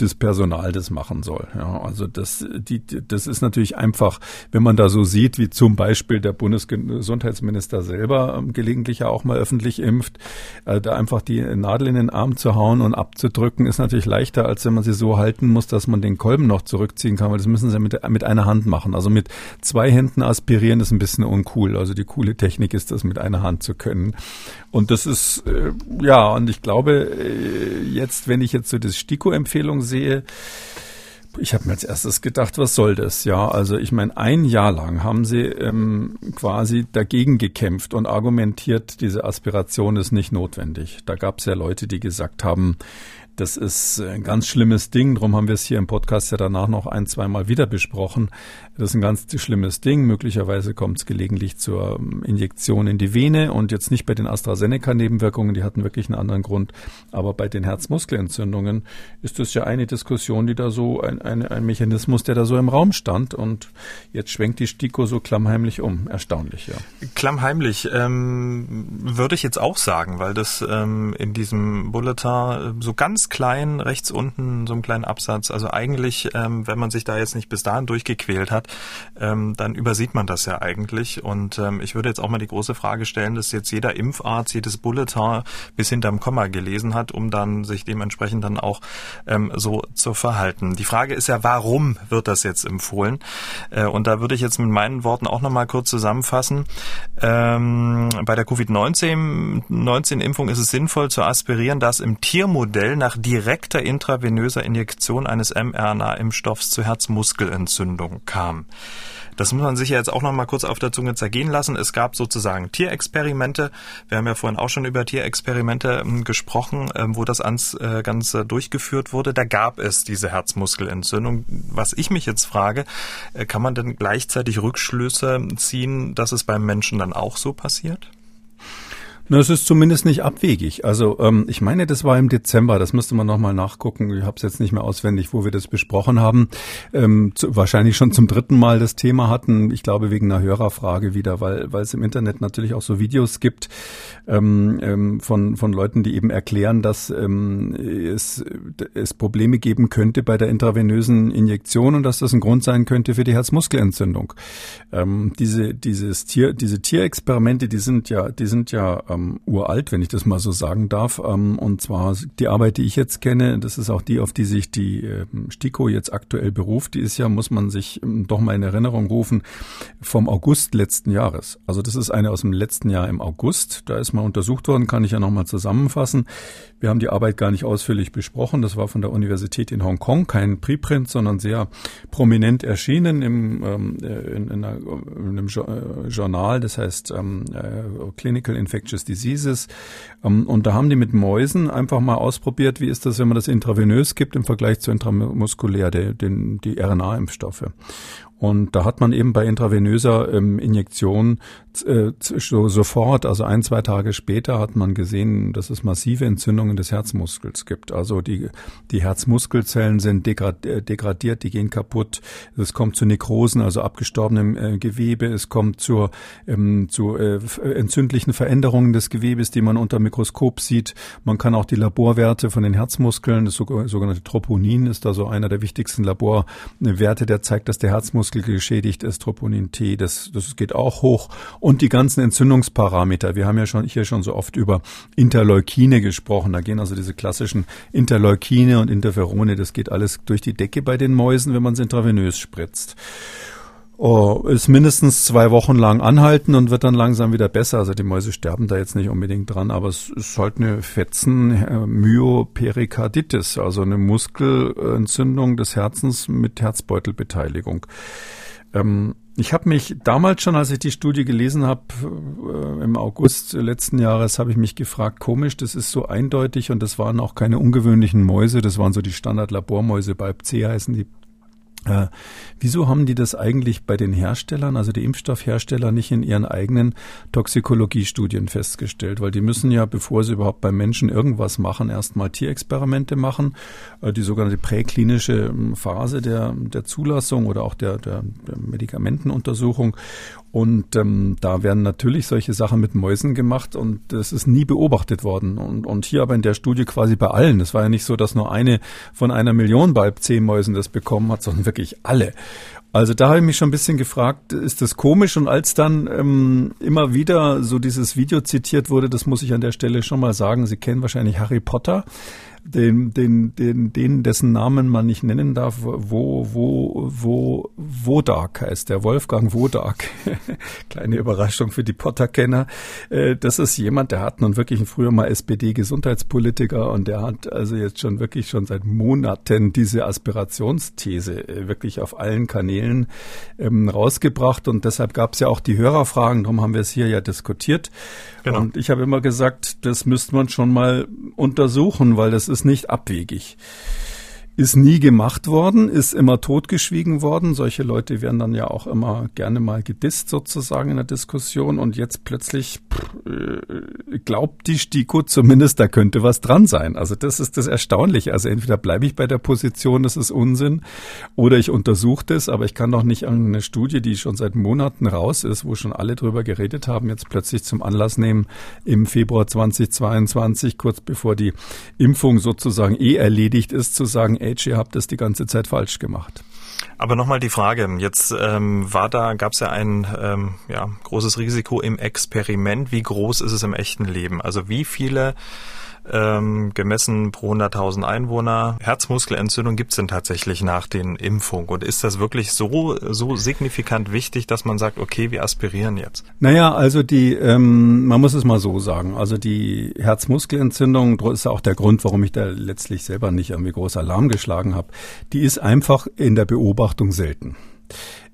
ungeschultes Personal das machen soll. Ja, also das, die, das ist natürlich einfach, wenn man da so sieht, wie zum Beispiel der Bundesgesundheitsminister selber ähm, gelegentlich ja auch mal öffentlich impft, äh, da einfach die Nadel in den Arm zu hauen und abzudrücken, ist natürlich leichter, als wenn man sie so halten muss, dass man den Kolben noch zurückziehen kann, weil das müssen sie mit, mit einer Hand machen. Also mit zwei Händen aspirieren ist ein bisschen uncool. Also die coole Technik ist, das mit einer Hand zu können. Und das ist, äh, ja, und ich glaube, äh, jetzt, wenn ich jetzt so das STIKO-Empfehlung sehe, ich habe mir als erstes gedacht, was soll das? Ja, also ich meine, ein Jahr lang haben sie ähm, quasi dagegen gekämpft und argumentiert, diese Aspiration ist nicht notwendig. Da gab es ja Leute, die gesagt haben, das ist ein ganz schlimmes Ding. Darum haben wir es hier im Podcast ja danach noch ein, zweimal wieder besprochen. Das ist ein ganz schlimmes Ding. Möglicherweise kommt es gelegentlich zur ähm, Injektion in die Vene und jetzt nicht bei den AstraZeneca-Nebenwirkungen, die hatten wirklich einen anderen Grund. Aber bei den Herzmuskelentzündungen ist das ja eine Diskussion, die da so, ein, ein, ein Mechanismus, der da so im Raum stand. Und jetzt schwenkt die STIKO so klammheimlich um. Erstaunlich, ja. Klammheimlich ähm, würde ich jetzt auch sagen, weil das ähm, in diesem Bulletin so ganz klein, rechts unten so einen kleinen Absatz. Also eigentlich, ähm, wenn man sich da jetzt nicht bis dahin durchgequält hat, ähm, dann übersieht man das ja eigentlich. Und ähm, ich würde jetzt auch mal die große Frage stellen, dass jetzt jeder Impfarzt jedes Bulletin bis hinterm Komma gelesen hat, um dann sich dementsprechend dann auch ähm, so zu verhalten. Die Frage ist ja, warum wird das jetzt empfohlen? Äh, und da würde ich jetzt mit meinen Worten auch nochmal kurz zusammenfassen. Ähm, bei der Covid-19-Impfung ist es sinnvoll zu aspirieren, dass im Tiermodell nach direkter intravenöser Injektion eines mRNA-Impfstoffs zu Herzmuskelentzündung kam. Das muss man sich ja jetzt auch noch mal kurz auf der Zunge zergehen lassen. Es gab sozusagen Tierexperimente. Wir haben ja vorhin auch schon über Tierexperimente äh, gesprochen, äh, wo das äh, Ganze durchgeführt wurde. Da gab es diese Herzmuskelentzündung. Was ich mich jetzt frage, äh, kann man denn gleichzeitig Rückschlüsse ziehen, dass es beim Menschen dann auch so passiert? Na, es ist zumindest nicht abwegig. Also ähm, ich meine, das war im Dezember, das müsste man nochmal nachgucken. Ich habe es jetzt nicht mehr auswendig, wo wir das besprochen haben. Ähm, zu, wahrscheinlich schon zum dritten Mal das Thema hatten. Ich glaube wegen einer Hörerfrage wieder, weil, weil es im Internet natürlich auch so Videos gibt ähm, ähm, von, von Leuten, die eben erklären, dass ähm, es, es Probleme geben könnte bei der intravenösen Injektion und dass das ein Grund sein könnte für die Herzmuskelentzündung. Ähm, diese, dieses Tier, diese Tierexperimente, die sind ja, die sind ja ähm, uralt, wenn ich das mal so sagen darf. Ähm, und zwar die Arbeit, die ich jetzt kenne, das ist auch die, auf die sich die äh, STIKO jetzt aktuell beruft. Die ist ja, muss man sich ähm, doch mal in Erinnerung rufen, vom August letzten Jahres. Also das ist eine aus dem letzten Jahr im August. Da ist mal untersucht worden, kann ich ja nochmal zusammenfassen. Wir haben die Arbeit gar nicht ausführlich besprochen. Das war von der Universität in Hongkong, kein Preprint, sondern sehr prominent erschienen im, ähm, äh, in, in, einer, in einem äh, Journal, das heißt ähm, äh, Clinical Infectious Diseases. Ähm, und da haben die mit Mäusen einfach mal ausprobiert, wie ist das, wenn man das intravenös gibt im Vergleich zu intramuskulär, die, die RNA-Impfstoffe. Und da hat man eben bei intravenöser ähm, Injektion äh, so, sofort, also ein, zwei Tage später, hat man gesehen, dass es massive Entzündungen des Herzmuskels gibt. Also die, die Herzmuskelzellen sind äh, degradiert, die gehen kaputt. Es kommt zu Nekrosen, also abgestorbenem äh, Gewebe. Es kommt zur, ähm, zu äh, entzündlichen Veränderungen des Gewebes, die man unter Mikroskop sieht. Man kann auch die Laborwerte von den Herzmuskeln, das sogenannte Troponin ist da so einer der wichtigsten Laborwerte, der zeigt, dass der Herzmuskel Muskel geschädigt ist, Troponin T, das, das geht auch hoch. Und die ganzen Entzündungsparameter. Wir haben ja schon hier schon so oft über Interleukine gesprochen. Da gehen also diese klassischen Interleukine und Interferone, das geht alles durch die Decke bei den Mäusen, wenn man es intravenös spritzt. Oh, ist mindestens zwei Wochen lang anhalten und wird dann langsam wieder besser. Also die Mäuse sterben da jetzt nicht unbedingt dran, aber es ist halt eine Fetzen-Myoperikarditis, also eine Muskelentzündung des Herzens mit Herzbeutelbeteiligung. Ähm, ich habe mich damals schon, als ich die Studie gelesen habe, äh, im August letzten Jahres, habe ich mich gefragt, komisch, das ist so eindeutig und das waren auch keine ungewöhnlichen Mäuse, das waren so die Standard-Labormäuse, BALB-C heißen die äh, wieso haben die das eigentlich bei den Herstellern, also die Impfstoffhersteller, nicht in ihren eigenen Toxikologiestudien festgestellt? Weil die müssen ja, bevor sie überhaupt beim Menschen irgendwas machen, erstmal Tierexperimente machen, äh, die sogenannte präklinische ähm, Phase der, der Zulassung oder auch der, der, der Medikamentenuntersuchung. Und ähm, da werden natürlich solche Sachen mit Mäusen gemacht und das ist nie beobachtet worden. Und, und hier aber in der Studie quasi bei allen. Es war ja nicht so, dass nur eine von einer Million Balb-C-Mäusen das bekommen hat, sondern wirklich alle. Also da habe ich mich schon ein bisschen gefragt, ist das komisch? Und als dann ähm, immer wieder so dieses Video zitiert wurde, das muss ich an der Stelle schon mal sagen, Sie kennen wahrscheinlich Harry Potter den, den, den, den, dessen Namen man nicht nennen darf, wo, wo, wo, Wodak heißt der, Wolfgang Wodak. (laughs) Kleine Überraschung für die Potter-Kenner. Äh, das ist jemand, der hat nun wirklich früher mal SPD-Gesundheitspolitiker und der hat also jetzt schon wirklich schon seit Monaten diese Aspirationsthese äh, wirklich auf allen Kanälen ähm, rausgebracht und deshalb gab es ja auch die Hörerfragen, darum haben wir es hier ja diskutiert. Genau. Und ich habe immer gesagt, das müsste man schon mal untersuchen, weil das ist nicht abwegig ist nie gemacht worden, ist immer totgeschwiegen worden. Solche Leute werden dann ja auch immer gerne mal gedisst sozusagen in der Diskussion und jetzt plötzlich pff, äh, glaubt die STIKO zumindest, da könnte was dran sein. Also das ist das Erstaunliche. Also entweder bleibe ich bei der Position, das ist Unsinn, oder ich untersuche das, aber ich kann doch nicht eine Studie, die schon seit Monaten raus ist, wo schon alle drüber geredet haben, jetzt plötzlich zum Anlass nehmen, im Februar 2022, kurz bevor die Impfung sozusagen eh erledigt ist, zu sagen, Age, ihr habt das die ganze Zeit falsch gemacht. Aber nochmal die Frage, jetzt ähm, war da, gab es ja ein ähm, ja, großes Risiko im Experiment. Wie groß ist es im echten Leben? Also wie viele ähm, gemessen pro 100.000 Einwohner. Herzmuskelentzündung gibt es denn tatsächlich nach den Impfungen? Und ist das wirklich so, so signifikant wichtig, dass man sagt, okay, wir aspirieren jetzt? Naja, also die, ähm, man muss es mal so sagen, also die Herzmuskelentzündung ist auch der Grund, warum ich da letztlich selber nicht irgendwie groß Alarm geschlagen habe. Die ist einfach in der Beobachtung selten.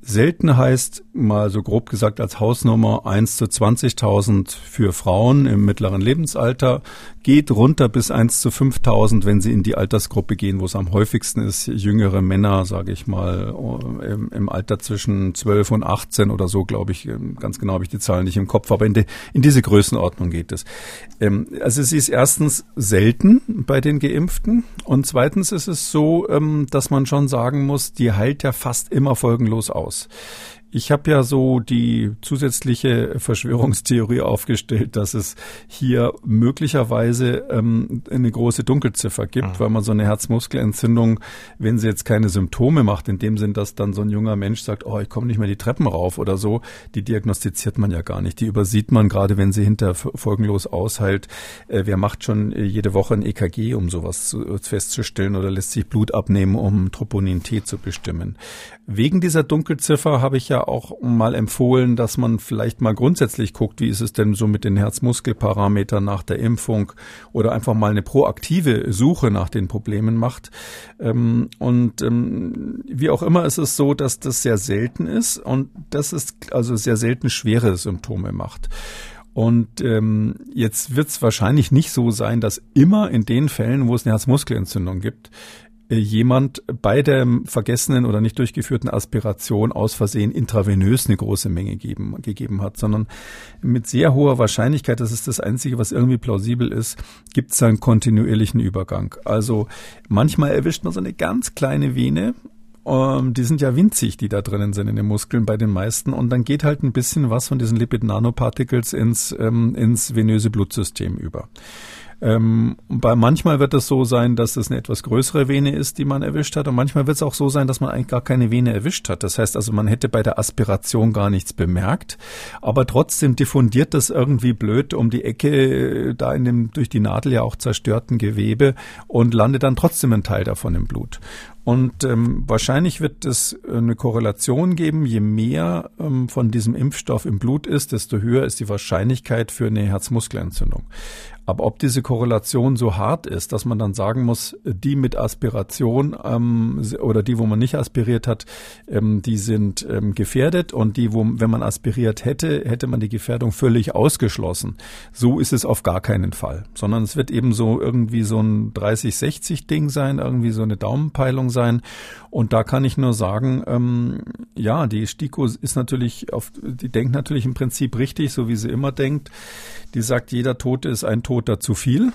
Selten heißt, mal so grob gesagt als Hausnummer 1 zu 20.000 für Frauen im mittleren Lebensalter, geht runter bis 1 zu 5.000, wenn sie in die Altersgruppe gehen, wo es am häufigsten ist, jüngere Männer, sage ich mal, im, im, Alter zwischen 12 und 18 oder so, glaube ich, ähm, ganz genau habe ich die Zahlen nicht im Kopf, aber in, de, in diese Größenordnung geht es. Ähm, also sie ist erstens selten bei den Geimpften und zweitens ist es so, ähm, dass man schon sagen muss, die heilt ja fast immer folgenlos aus. Wales Ich habe ja so die zusätzliche Verschwörungstheorie aufgestellt, dass es hier möglicherweise ähm, eine große Dunkelziffer gibt, mhm. weil man so eine Herzmuskelentzündung, wenn sie jetzt keine Symptome macht, in dem Sinn, dass dann so ein junger Mensch sagt, oh, ich komme nicht mehr die Treppen rauf oder so, die diagnostiziert man ja gar nicht. Die übersieht man gerade, wenn sie hinter folgenlos ausheilt. Äh, wer macht schon äh, jede Woche ein EKG, um sowas zu, äh, festzustellen oder lässt sich Blut abnehmen, um Troponin T zu bestimmen? Wegen dieser Dunkelziffer habe ich ja auch mal empfohlen, dass man vielleicht mal grundsätzlich guckt, wie ist es denn so mit den Herzmuskelparametern nach der Impfung oder einfach mal eine proaktive Suche nach den Problemen macht. Ähm, und ähm, wie auch immer ist es so, dass das sehr selten ist und das ist also sehr selten schwere Symptome macht. Und ähm, jetzt wird es wahrscheinlich nicht so sein, dass immer in den Fällen, wo es eine Herzmuskelentzündung gibt, jemand bei der vergessenen oder nicht durchgeführten Aspiration aus Versehen intravenös eine große Menge geben, gegeben hat, sondern mit sehr hoher Wahrscheinlichkeit, das ist das Einzige, was irgendwie plausibel ist, gibt es einen kontinuierlichen Übergang. Also manchmal erwischt man so eine ganz kleine Vene ähm, die sind ja winzig, die da drinnen sind in den Muskeln bei den meisten. Und dann geht halt ein bisschen was von diesen Lipid-Nanoparticles ins, ähm, ins venöse Blutsystem über. Ähm, bei manchmal wird es so sein, dass es eine etwas größere Vene ist, die man erwischt hat, und manchmal wird es auch so sein, dass man eigentlich gar keine Vene erwischt hat. Das heißt also, man hätte bei der Aspiration gar nichts bemerkt, aber trotzdem diffundiert das irgendwie blöd um die Ecke, äh, da in dem durch die Nadel ja auch zerstörten Gewebe und landet dann trotzdem ein Teil davon im Blut. Und ähm, wahrscheinlich wird es eine Korrelation geben, je mehr ähm, von diesem Impfstoff im Blut ist, desto höher ist die Wahrscheinlichkeit für eine Herzmuskelentzündung. Aber ob diese Korrelation so hart ist, dass man dann sagen muss, die mit Aspiration ähm, oder die, wo man nicht aspiriert hat, ähm, die sind ähm, gefährdet und die, wo, wenn man aspiriert hätte, hätte man die Gefährdung völlig ausgeschlossen. So ist es auf gar keinen Fall, sondern es wird eben so irgendwie so ein 30-60-Ding sein, irgendwie so eine Daumenpeilung sein. Und da kann ich nur sagen, ähm, ja, die STIKO ist natürlich auf, die denkt natürlich im Prinzip richtig, so wie sie immer denkt. Die sagt, jeder Tote ist ein Toter zu viel.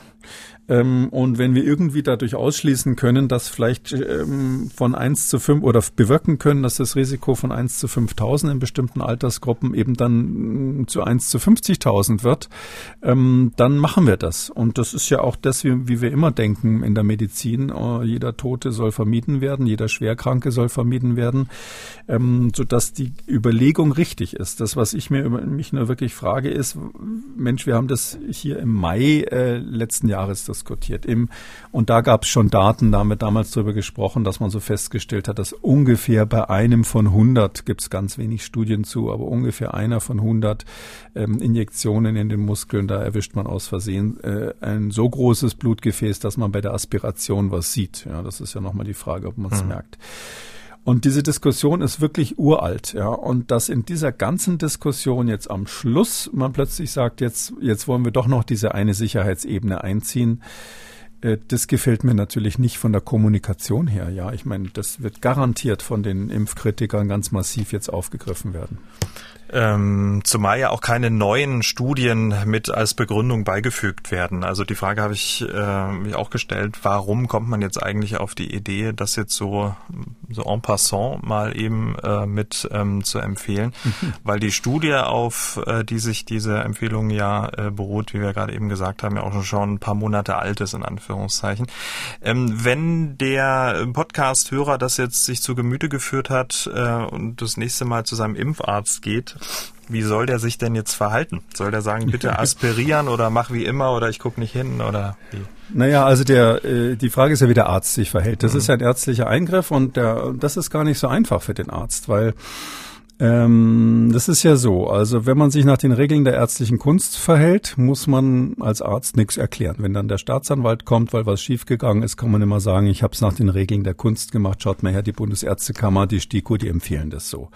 Ähm, und wenn wir irgendwie dadurch ausschließen können, dass vielleicht ähm, von 1 zu 5 oder bewirken können, dass das Risiko von 1 zu 5000 in bestimmten Altersgruppen eben dann mm, zu 1 zu 50.000 wird, ähm, dann machen wir das. Und das ist ja auch das, wie, wie wir immer denken in der Medizin. Oh, jeder Tote soll vermieden werden, jeder Schwerkranke soll vermieden werden, sodass die Überlegung richtig ist. Das, was ich mir mich nur wirklich frage, ist, Mensch, wir haben das hier im Mai äh, letzten Jahres diskutiert. Im, und da gab es schon Daten, da haben wir damals darüber gesprochen, dass man so festgestellt hat, dass ungefähr bei einem von 100, gibt es ganz wenig Studien zu, aber ungefähr einer von 100 ähm, Injektionen in den Muskeln, da erwischt man aus Versehen äh, ein so großes Blutgefäß, dass man bei der Aspiration was sieht. Ja, das ist ja nochmal die Frage, ob man es mhm. merkt. Und diese Diskussion ist wirklich uralt, ja. Und dass in dieser ganzen Diskussion jetzt am Schluss man plötzlich sagt, jetzt, jetzt wollen wir doch noch diese eine Sicherheitsebene einziehen, äh, das gefällt mir natürlich nicht von der Kommunikation her, ja. Ich meine, das wird garantiert von den Impfkritikern ganz massiv jetzt aufgegriffen werden. Ähm, zumal ja auch keine neuen Studien mit als Begründung beigefügt werden. Also die Frage habe ich äh, mir auch gestellt, warum kommt man jetzt eigentlich auf die Idee, das jetzt so, so en passant mal eben äh, mit ähm, zu empfehlen? Weil die Studie, auf äh, die sich diese Empfehlung ja äh, beruht, wie wir gerade eben gesagt haben, ja auch schon ein paar Monate alt ist, in Anführungszeichen. Ähm, wenn der Podcast-Hörer das jetzt sich zu Gemüte geführt hat äh, und das nächste Mal zu seinem Impfarzt geht, wie soll der sich denn jetzt verhalten? Soll der sagen, bitte (laughs) aspirieren oder mach wie immer oder ich gucke nicht hin oder wie? Naja, also der, äh, die Frage ist ja, wie der Arzt sich verhält. Das mhm. ist ja ein ärztlicher Eingriff und der, das ist gar nicht so einfach für den Arzt, weil ähm, das ist ja so. Also wenn man sich nach den Regeln der ärztlichen Kunst verhält, muss man als Arzt nichts erklären. Wenn dann der Staatsanwalt kommt, weil was schiefgegangen ist, kann man immer sagen, ich habe es nach den Regeln der Kunst gemacht. Schaut mal her, die Bundesärztekammer, die STIKO, die empfehlen das so.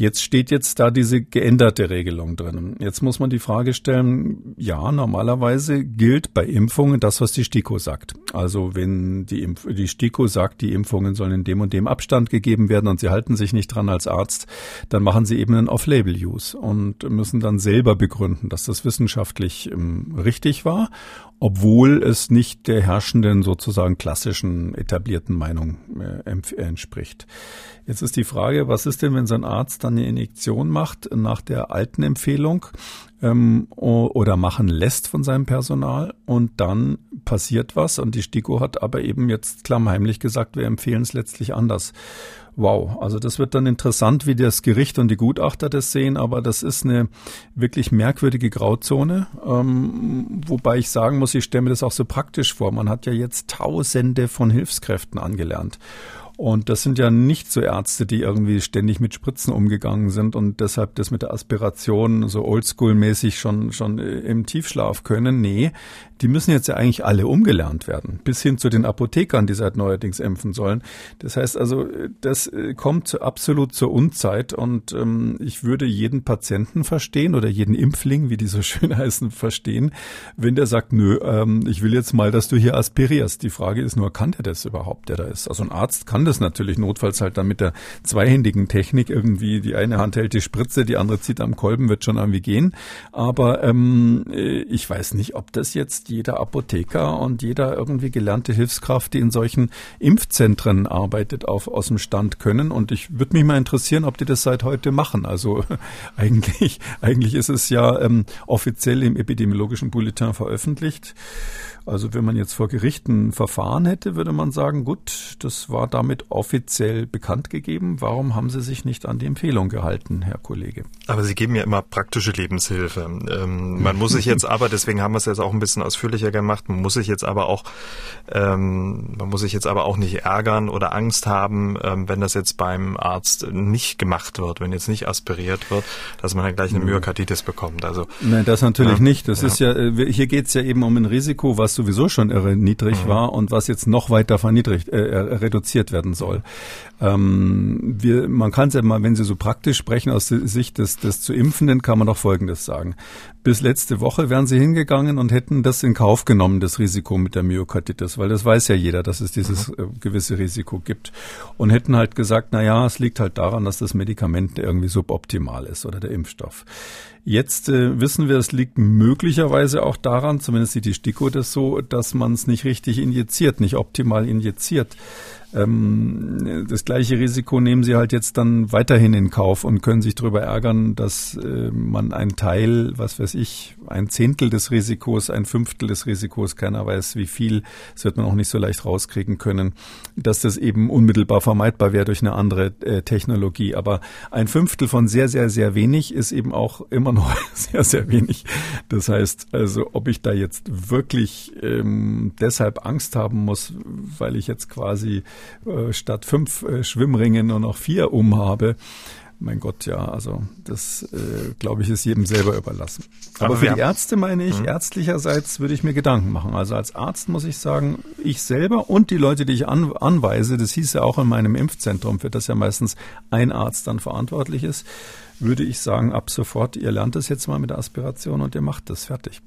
Jetzt steht jetzt da diese geänderte Regelung drin. Jetzt muss man die Frage stellen, ja, normalerweise gilt bei Impfungen das, was die STIKO sagt. Also wenn die, Impf die STIKO sagt, die Impfungen sollen in dem und dem Abstand gegeben werden und sie halten sich nicht dran als Arzt, dann machen sie eben einen Off-Label-Use und müssen dann selber begründen, dass das wissenschaftlich ähm, richtig war obwohl es nicht der herrschenden sozusagen klassischen etablierten Meinung äh, entspricht. Jetzt ist die Frage, was ist denn, wenn so ein Arzt dann eine Injektion macht nach der alten Empfehlung ähm, oder machen lässt von seinem Personal und dann passiert was und die STIKO hat aber eben jetzt klammheimlich gesagt, wir empfehlen es letztlich anders. Wow, also das wird dann interessant, wie das Gericht und die Gutachter das sehen, aber das ist eine wirklich merkwürdige Grauzone, ähm, wobei ich sagen muss, ich stelle mir das auch so praktisch vor. Man hat ja jetzt Tausende von Hilfskräften angelernt. Und das sind ja nicht so Ärzte, die irgendwie ständig mit Spritzen umgegangen sind und deshalb das mit der Aspiration so oldschool-mäßig schon, schon im Tiefschlaf können. Nee, die müssen jetzt ja eigentlich alle umgelernt werden, bis hin zu den Apothekern, die seit neuerdings impfen sollen. Das heißt also, das äh, kommt absolut zur Unzeit und ähm, ich würde jeden Patienten verstehen oder jeden Impfling, wie die so (laughs) schön heißen, verstehen, wenn der sagt, nö, ähm, ich will jetzt mal, dass du hier aspirierst. Die Frage ist nur, kann der das überhaupt, der da ist? Also ein Arzt kann das natürlich notfalls halt dann mit der zweihändigen Technik irgendwie, die eine Hand hält die Spritze, die andere zieht am Kolben, wird schon irgendwie gehen. Aber ähm, äh, ich weiß nicht, ob das jetzt jeder Apotheker und jeder irgendwie gelernte Hilfskraft, die in solchen Impfzentren arbeitet, auf, aus dem Stand können. Und ich würde mich mal interessieren, ob die das seit heute machen. Also (laughs) eigentlich, eigentlich ist es ja ähm, offiziell im epidemiologischen Bulletin veröffentlicht. Also wenn man jetzt vor Gerichten Verfahren hätte, würde man sagen, gut, das war damit offiziell bekannt gegeben. Warum haben Sie sich nicht an die Empfehlung gehalten, Herr Kollege? Aber Sie geben ja immer praktische Lebenshilfe. Ähm, man muss sich jetzt (laughs) aber, deswegen haben wir es jetzt auch ein bisschen ausführlicher gemacht, man muss sich jetzt aber auch, ähm, man muss sich jetzt aber auch nicht ärgern oder Angst haben, ähm, wenn das jetzt beim Arzt nicht gemacht wird, wenn jetzt nicht aspiriert wird, dass man dann gleich eine mhm. Myokarditis bekommt. Also Nein, das natürlich nicht. Das ja. ist ja, äh, hier geht es ja eben um ein Risiko, was was sowieso schon irre niedrig mhm. war und was jetzt noch weiter verniedrigt, äh, äh, reduziert werden soll. Ähm, wir, man kann es ja mal, wenn Sie so praktisch sprechen aus Sicht des, des zu Impfenden, kann man doch Folgendes sagen. Bis letzte Woche wären sie hingegangen und hätten das in Kauf genommen, das Risiko mit der Myokarditis, weil das weiß ja jeder, dass es dieses mhm. äh, gewisse Risiko gibt. Und hätten halt gesagt, na ja, es liegt halt daran, dass das Medikament irgendwie suboptimal ist oder der Impfstoff. Jetzt äh, wissen wir, es liegt möglicherweise auch daran, zumindest sieht die STIKO das so, dass man es nicht richtig injiziert, nicht optimal injiziert. Ähm, das gleiche Risiko nehmen sie halt jetzt dann weiterhin in Kauf und können sich darüber ärgern, dass äh, man einen Teil, was weiß ich, ein Zehntel des Risikos, ein Fünftel des Risikos, keiner weiß wie viel, das wird man auch nicht so leicht rauskriegen können, dass das eben unmittelbar vermeidbar wäre durch eine andere äh, Technologie. Aber ein Fünftel von sehr, sehr, sehr wenig ist eben auch immer noch (laughs) sehr, sehr wenig. Das heißt also, ob ich da jetzt wirklich ähm, deshalb Angst haben muss, weil ich jetzt quasi äh, statt fünf äh, Schwimmringen nur noch vier umhabe. Mein Gott, ja, also das äh, glaube ich ist jedem selber überlassen. Aber, Aber für die Ärzte meine ich, mhm. ärztlicherseits würde ich mir Gedanken machen. Also als Arzt muss ich sagen, ich selber und die Leute, die ich an, anweise, das hieß ja auch in meinem Impfzentrum, für das ja meistens ein Arzt dann verantwortlich ist, würde ich sagen, ab sofort, ihr lernt das jetzt mal mit der Aspiration und ihr macht das fertig.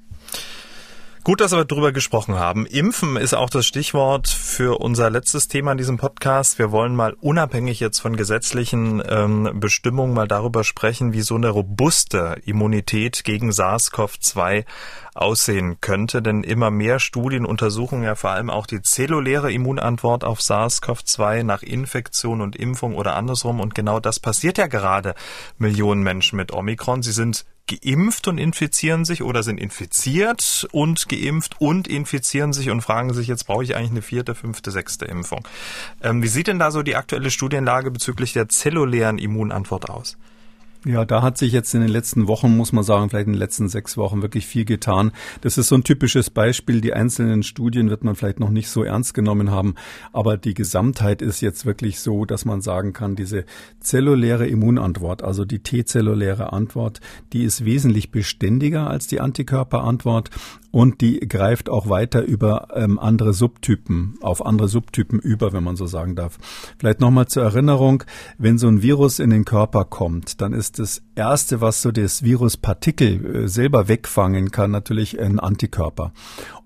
Gut, dass wir darüber gesprochen haben. Impfen ist auch das Stichwort für unser letztes Thema in diesem Podcast. Wir wollen mal unabhängig jetzt von gesetzlichen ähm, Bestimmungen mal darüber sprechen, wie so eine robuste Immunität gegen SARS-CoV-2 aussehen könnte. Denn immer mehr Studien untersuchen ja vor allem auch die zelluläre Immunantwort auf SARS-CoV-2 nach Infektion und Impfung oder andersrum. Und genau das passiert ja gerade Millionen Menschen mit Omikron. Sie sind geimpft und infizieren sich oder sind infiziert und geimpft und infizieren sich und fragen sich, jetzt brauche ich eigentlich eine vierte, fünfte, sechste Impfung. Ähm, wie sieht denn da so die aktuelle Studienlage bezüglich der zellulären Immunantwort aus? Ja, da hat sich jetzt in den letzten Wochen, muss man sagen, vielleicht in den letzten sechs Wochen wirklich viel getan. Das ist so ein typisches Beispiel. Die einzelnen Studien wird man vielleicht noch nicht so ernst genommen haben, aber die Gesamtheit ist jetzt wirklich so, dass man sagen kann, diese zelluläre Immunantwort, also die T-zelluläre Antwort, die ist wesentlich beständiger als die Antikörperantwort und die greift auch weiter über ähm, andere Subtypen, auf andere Subtypen über, wenn man so sagen darf. Vielleicht nochmal zur Erinnerung, wenn so ein Virus in den Körper kommt, dann ist das Erste, was so das Viruspartikel äh, selber wegfangen kann, natürlich ein Antikörper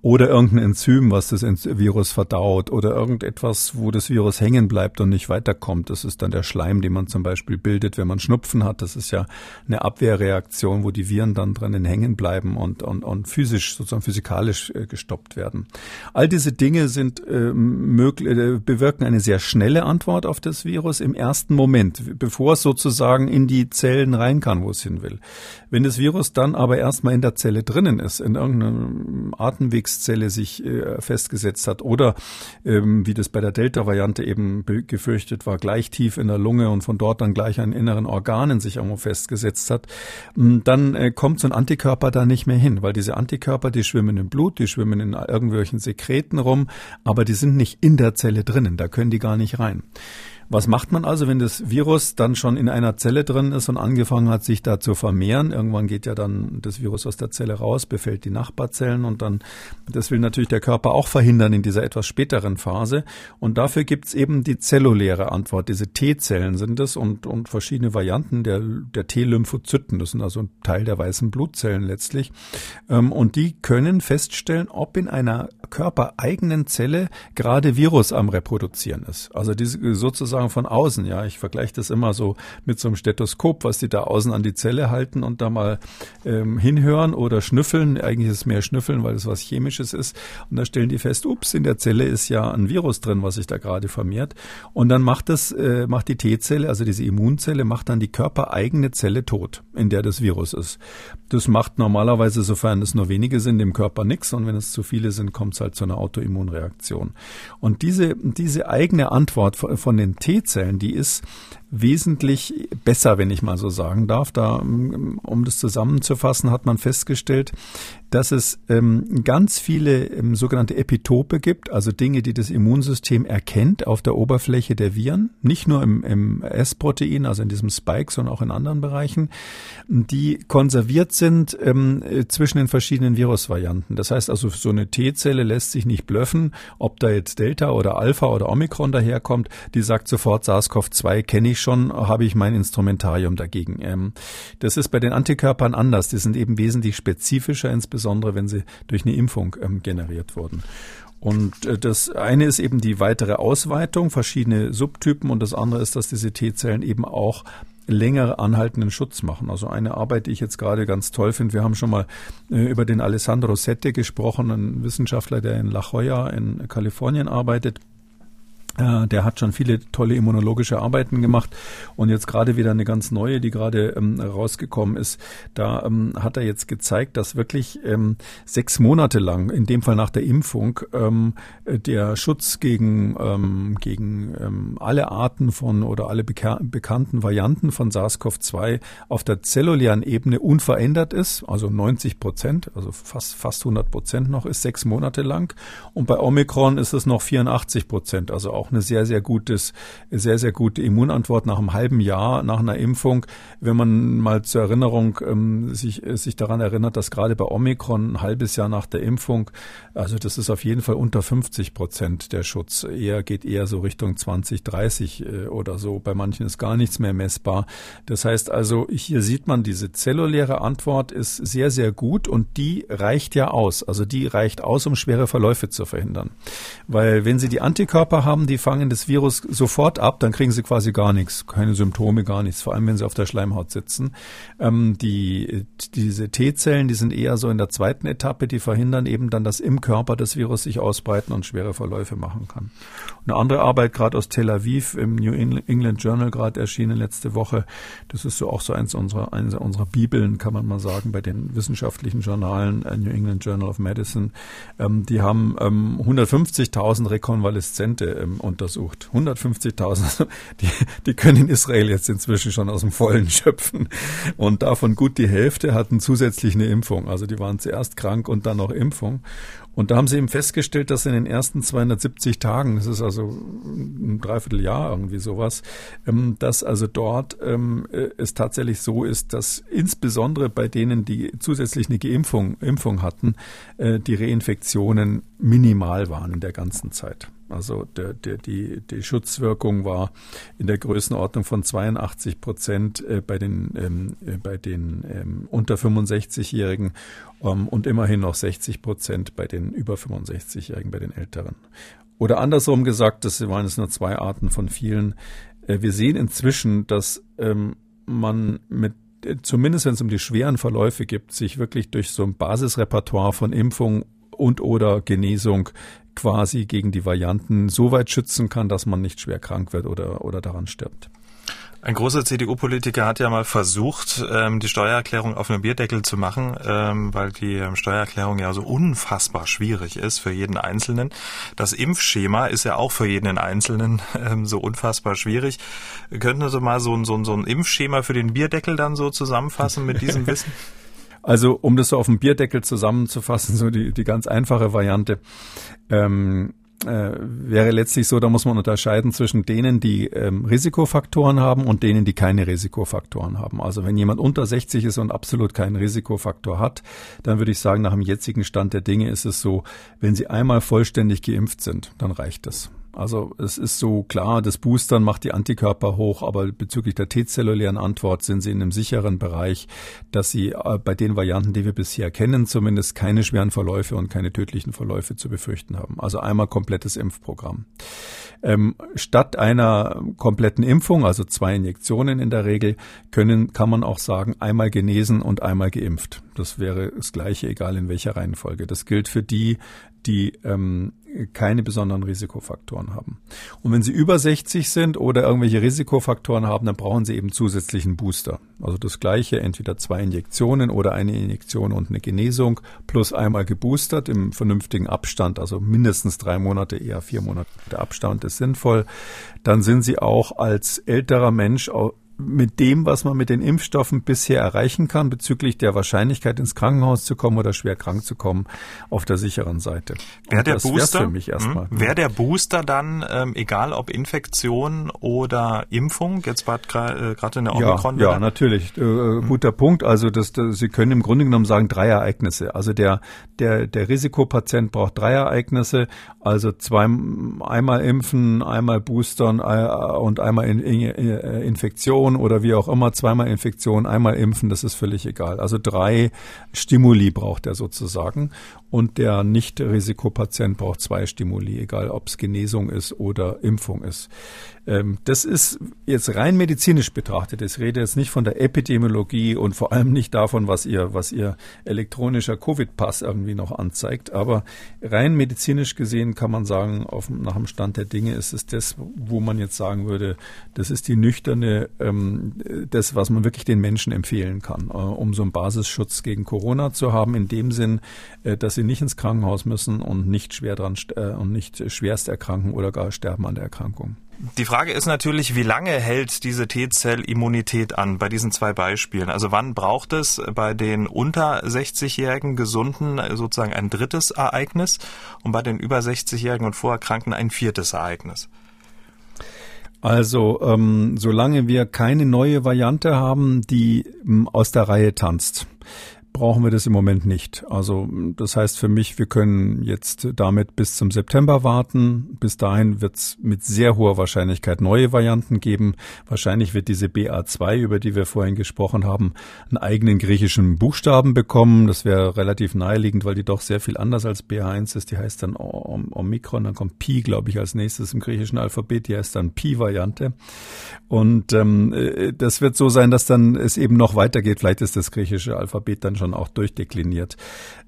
oder irgendein Enzym, was das Virus verdaut oder irgendetwas, wo das Virus hängen bleibt und nicht weiterkommt. Das ist dann der Schleim, den man zum Beispiel bildet, wenn man Schnupfen hat. Das ist ja eine Abwehrreaktion, wo die Viren dann drinnen hängen bleiben und, und, und physisch, sozusagen physikalisch äh, gestoppt werden. All diese Dinge sind äh, möglich, bewirken eine sehr schnelle Antwort auf das Virus im ersten Moment, bevor es sozusagen in die Zellen rein kann, wo es hin will. Wenn das Virus dann aber erstmal in der Zelle drinnen ist, in irgendeinem Atemweg Krebszelle sich äh, festgesetzt hat oder ähm, wie das bei der Delta-Variante eben gefürchtet war, gleich tief in der Lunge und von dort dann gleich an inneren Organen sich irgendwo festgesetzt hat, dann äh, kommt so ein Antikörper da nicht mehr hin, weil diese Antikörper, die schwimmen im Blut, die schwimmen in irgendwelchen Sekreten rum, aber die sind nicht in der Zelle drinnen, da können die gar nicht rein. Was macht man also, wenn das Virus dann schon in einer Zelle drin ist und angefangen hat, sich da zu vermehren? Irgendwann geht ja dann das Virus aus der Zelle raus, befällt die Nachbarzellen und dann, das will natürlich der Körper auch verhindern in dieser etwas späteren Phase. Und dafür gibt's eben die zelluläre Antwort. Diese T-Zellen sind es und, und verschiedene Varianten der, der T-Lymphozyten. Das sind also ein Teil der weißen Blutzellen letztlich. Ähm, und die können feststellen, ob in einer körpereigenen Zelle gerade Virus am Reproduzieren ist. Also diese sozusagen sozusagen von außen. Ja, ich vergleiche das immer so mit so einem Stethoskop, was die da außen an die Zelle halten und da mal ähm, hinhören oder schnüffeln. Eigentlich ist es mehr schnüffeln, weil es was Chemisches ist. Und da stellen die fest, ups, in der Zelle ist ja ein Virus drin, was sich da gerade vermehrt. Und dann macht das, äh, macht die T-Zelle, also diese Immunzelle, macht dann die körpereigene Zelle tot, in der das Virus ist. Das macht normalerweise, sofern es nur wenige sind, im Körper nichts. Und wenn es zu viele sind, kommt es halt zu einer Autoimmunreaktion. Und diese, diese eigene Antwort von den T T-Zellen, die ist wesentlich besser, wenn ich mal so sagen darf. Da, um das zusammenzufassen, hat man festgestellt, dass es ähm, ganz viele ähm, sogenannte Epitope gibt, also Dinge, die das Immunsystem erkennt auf der Oberfläche der Viren, nicht nur im, im S-Protein, also in diesem Spike, sondern auch in anderen Bereichen, die konserviert sind ähm, zwischen den verschiedenen Virusvarianten. Das heißt also, so eine T-Zelle lässt sich nicht blöffen, ob da jetzt Delta oder Alpha oder Omikron daherkommt, die sagt sofort SARS-CoV-2 kenne ich ich schon, habe ich mein Instrumentarium dagegen. Ähm, das ist bei den Antikörpern anders. Die sind eben wesentlich spezifischer, insbesondere wenn sie durch eine Impfung ähm, generiert wurden. Und äh, das eine ist eben die weitere Ausweitung, verschiedene Subtypen und das andere ist, dass diese T-Zellen eben auch länger anhaltenden Schutz machen. Also eine Arbeit, die ich jetzt gerade ganz toll finde. Wir haben schon mal äh, über den Alessandro Sette gesprochen, ein Wissenschaftler, der in La Jolla in Kalifornien arbeitet. Äh, der hat schon viele tolle immunologische Arbeiten gemacht und jetzt gerade wieder eine ganz neue, die gerade ähm, rausgekommen ist. Da ähm, hat er jetzt gezeigt, dass wirklich ähm, sechs Monate lang, in dem Fall nach der Impfung, ähm, der Schutz gegen, ähm, gegen ähm, alle Arten von oder alle beka bekannten Varianten von SARS-CoV-2 auf der zellulären Ebene unverändert ist, also 90 Prozent, also fast, fast 100 Prozent noch, ist sechs Monate lang. Und bei Omikron ist es noch 84 Prozent, also auch eine sehr, sehr gutes, sehr, sehr gute Immunantwort nach einem halben Jahr nach einer Impfung. Wenn man mal zur Erinnerung ähm, sich, sich daran erinnert, dass gerade bei Omikron ein halbes Jahr nach der Impfung, also das ist auf jeden Fall unter 50 Prozent der Schutz. Eher geht eher so Richtung 20, 30 äh, oder so. Bei manchen ist gar nichts mehr messbar. Das heißt also, hier sieht man, diese zelluläre Antwort ist sehr, sehr gut und die reicht ja aus. Also die reicht aus, um schwere Verläufe zu verhindern. Weil wenn Sie die Antikörper haben, die fangen das Virus sofort ab, dann kriegen sie quasi gar nichts, keine Symptome, gar nichts, vor allem wenn sie auf der Schleimhaut sitzen. Ähm, die, diese T-Zellen, die sind eher so in der zweiten Etappe, die verhindern eben dann, dass im Körper das Virus sich ausbreiten und schwere Verläufe machen kann. Eine andere Arbeit gerade aus Tel Aviv im New England Journal gerade erschienen letzte Woche. Das ist so auch so eins unserer, eines unserer Bibeln, kann man mal sagen, bei den wissenschaftlichen Journalen, äh, New England Journal of Medicine. Ähm, die haben ähm, 150.000 Rekonvaleszente ähm, untersucht. 150.000. Die, die können Israel jetzt inzwischen schon aus dem Vollen (laughs) schöpfen. Und davon gut die Hälfte hatten zusätzlich eine Impfung. Also die waren zuerst krank und dann noch Impfung. Und da haben sie eben festgestellt, dass in den ersten 270 Tagen, das ist also ein Dreivierteljahr irgendwie sowas, ähm, dass also dort ähm, äh, es tatsächlich so ist, dass insbesondere bei denen, die zusätzlich eine Geimpfung Impfung hatten, äh, die Reinfektionen minimal waren in der ganzen Zeit. Also der, der, die, die Schutzwirkung war in der Größenordnung von 82 Prozent äh, bei den, ähm, äh, bei den ähm, unter 65-Jährigen ähm, und immerhin noch 60 Prozent bei den über 65-Jährigen, bei den Älteren. Oder andersrum gesagt, das waren es nur zwei Arten von vielen. Äh, wir sehen inzwischen, dass ähm, man mit äh, zumindest wenn es um die schweren Verläufe gibt, sich wirklich durch so ein Basisrepertoire von Impfung und oder Genesung quasi gegen die Varianten so weit schützen kann, dass man nicht schwer krank wird oder, oder daran stirbt. Ein großer CDU-Politiker hat ja mal versucht, ähm, die Steuererklärung auf einem Bierdeckel zu machen, ähm, weil die ähm, Steuererklärung ja so unfassbar schwierig ist für jeden Einzelnen. Das Impfschema ist ja auch für jeden Einzelnen (laughs) so unfassbar schwierig. Könnten Sie mal so, so, so ein Impfschema für den Bierdeckel dann so zusammenfassen mit diesem (laughs) Wissen? Also um das so auf dem Bierdeckel zusammenzufassen, so die, die ganz einfache Variante. Ähm, äh, wäre letztlich so, da muss man unterscheiden zwischen denen, die ähm, Risikofaktoren haben und denen, die keine Risikofaktoren haben. Also wenn jemand unter 60 ist und absolut keinen Risikofaktor hat, dann würde ich sagen, nach dem jetzigen Stand der Dinge ist es so, wenn sie einmal vollständig geimpft sind, dann reicht es. Also es ist so klar, das Boostern macht die Antikörper hoch, aber bezüglich der T-zellulären Antwort sind sie in einem sicheren Bereich, dass sie äh, bei den Varianten, die wir bisher kennen, zumindest keine schweren Verläufe und keine tödlichen Verläufe zu befürchten haben. Also einmal komplettes Impfprogramm. Ähm, statt einer kompletten Impfung, also zwei Injektionen in der Regel, können, kann man auch sagen, einmal genesen und einmal geimpft. Das wäre das Gleiche, egal in welcher Reihenfolge. Das gilt für die, die ähm, keine besonderen Risikofaktoren haben. Und wenn sie über 60 sind oder irgendwelche Risikofaktoren haben, dann brauchen sie eben zusätzlichen Booster. Also das gleiche, entweder zwei Injektionen oder eine Injektion und eine Genesung plus einmal geboostert im vernünftigen Abstand, also mindestens drei Monate, eher vier Monate Abstand ist sinnvoll. Dann sind sie auch als älterer Mensch mit dem, was man mit den Impfstoffen bisher erreichen kann, bezüglich der Wahrscheinlichkeit ins Krankenhaus zu kommen oder schwer krank zu kommen, auf der sicheren Seite. Wäre der Booster. Hm? Wäre der Booster dann, ähm, egal ob Infektion oder Impfung, jetzt gerade äh, in der Omikron? Ja, ja natürlich. Äh, hm. Guter Punkt. Also das, das, Sie können im Grunde genommen sagen drei Ereignisse. Also der der der Risikopatient braucht drei Ereignisse. Also zwei einmal impfen, einmal boostern äh, und einmal in, in, in Infektion Infektion oder wie auch immer, zweimal Infektion, einmal impfen, das ist völlig egal. Also drei Stimuli braucht er sozusagen und der Nicht-Risikopatient braucht zwei Stimuli, egal ob es Genesung ist oder Impfung ist. Ähm, das ist jetzt rein medizinisch betrachtet. Ich rede jetzt nicht von der Epidemiologie und vor allem nicht davon, was ihr, was ihr elektronischer Covid-Pass irgendwie noch anzeigt. Aber rein medizinisch gesehen kann man sagen, auf, nach dem Stand der Dinge ist es das, wo man jetzt sagen würde, das ist die nüchterne, ähm, das, was man wirklich den Menschen empfehlen kann, äh, um so einen Basisschutz gegen Corona zu haben, in dem Sinn, äh, dass sie nicht ins Krankenhaus müssen und nicht schwer dran äh, und nicht schwerst erkranken oder gar sterben an der Erkrankung. Die Frage ist natürlich, wie lange hält diese T-Zell-Immunität an bei diesen zwei Beispielen? Also wann braucht es bei den unter 60-jährigen Gesunden sozusagen ein drittes Ereignis und bei den über 60-jährigen und Vorerkrankten ein viertes Ereignis? Also ähm, solange wir keine neue Variante haben, die ähm, aus der Reihe tanzt, brauchen wir das im Moment nicht. Also das heißt für mich, wir können jetzt damit bis zum September warten. Bis dahin wird es mit sehr hoher Wahrscheinlichkeit neue Varianten geben. Wahrscheinlich wird diese BA2, über die wir vorhin gesprochen haben, einen eigenen griechischen Buchstaben bekommen. Das wäre relativ naheliegend, weil die doch sehr viel anders als BA1 ist. Die heißt dann Omikron, dann kommt Pi, glaube ich, als nächstes im griechischen Alphabet. Die heißt dann Pi-Variante. Und ähm, äh, das wird so sein, dass dann es eben noch weitergeht. Vielleicht ist das griechische Alphabet dann schon auch durchdekliniert.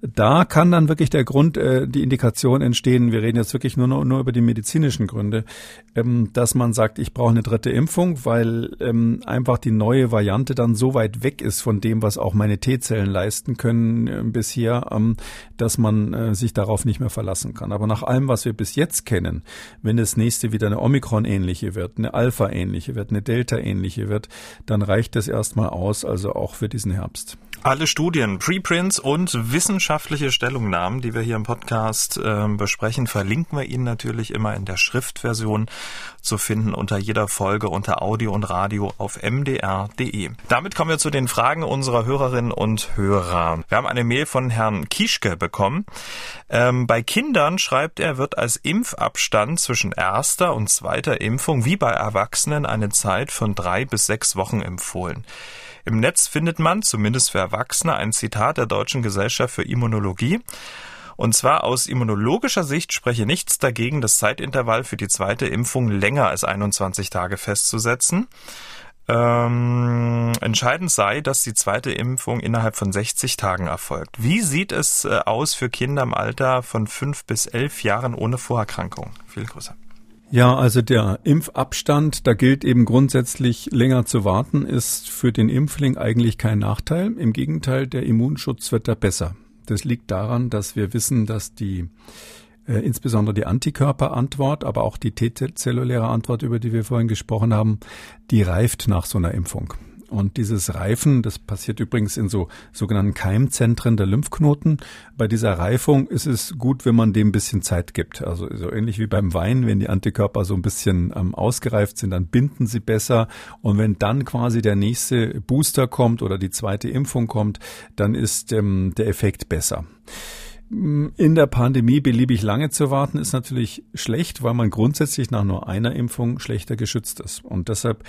Da kann dann wirklich der Grund, äh, die Indikation entstehen, wir reden jetzt wirklich nur, nur über die medizinischen Gründe, ähm, dass man sagt, ich brauche eine dritte Impfung, weil ähm, einfach die neue Variante dann so weit weg ist von dem, was auch meine T-Zellen leisten können äh, bisher, ähm, dass man äh, sich darauf nicht mehr verlassen kann. Aber nach allem, was wir bis jetzt kennen, wenn das nächste wieder eine Omikron-ähnliche wird, eine Alpha-ähnliche wird, eine Delta-ähnliche wird, dann reicht das erstmal aus, also auch für diesen Herbst. Alle Studien, Preprints und wissenschaftliche Stellungnahmen, die wir hier im Podcast äh, besprechen, verlinken wir Ihnen natürlich immer in der Schriftversion zu finden unter jeder Folge unter Audio und Radio auf mdr.de. Damit kommen wir zu den Fragen unserer Hörerinnen und Hörer. Wir haben eine Mail von Herrn Kischke bekommen. Ähm, bei Kindern, schreibt er, wird als Impfabstand zwischen erster und zweiter Impfung wie bei Erwachsenen eine Zeit von drei bis sechs Wochen empfohlen. Im Netz findet man, zumindest für Erwachsene, ein Zitat der Deutschen Gesellschaft für Immunologie. Und zwar aus immunologischer Sicht spreche nichts dagegen, das Zeitintervall für die zweite Impfung länger als 21 Tage festzusetzen. Ähm, entscheidend sei, dass die zweite Impfung innerhalb von 60 Tagen erfolgt. Wie sieht es äh, aus für Kinder im Alter von 5 bis 11 Jahren ohne Vorerkrankung? Viel größer. Ja, also der Impfabstand, da gilt eben grundsätzlich länger zu warten, ist für den Impfling eigentlich kein Nachteil. Im Gegenteil, der Immunschutz wird da besser. Das liegt daran, dass wir wissen, dass die äh, insbesondere die Antikörperantwort, aber auch die T-zelluläre Antwort, über die wir vorhin gesprochen haben, die reift nach so einer Impfung. Und dieses Reifen, das passiert übrigens in so sogenannten Keimzentren der Lymphknoten. Bei dieser Reifung ist es gut, wenn man dem ein bisschen Zeit gibt. Also so ähnlich wie beim Wein, wenn die Antikörper so ein bisschen ähm, ausgereift sind, dann binden sie besser. Und wenn dann quasi der nächste Booster kommt oder die zweite Impfung kommt, dann ist ähm, der Effekt besser. In der Pandemie beliebig lange zu warten, ist natürlich schlecht, weil man grundsätzlich nach nur einer Impfung schlechter geschützt ist. Und deshalb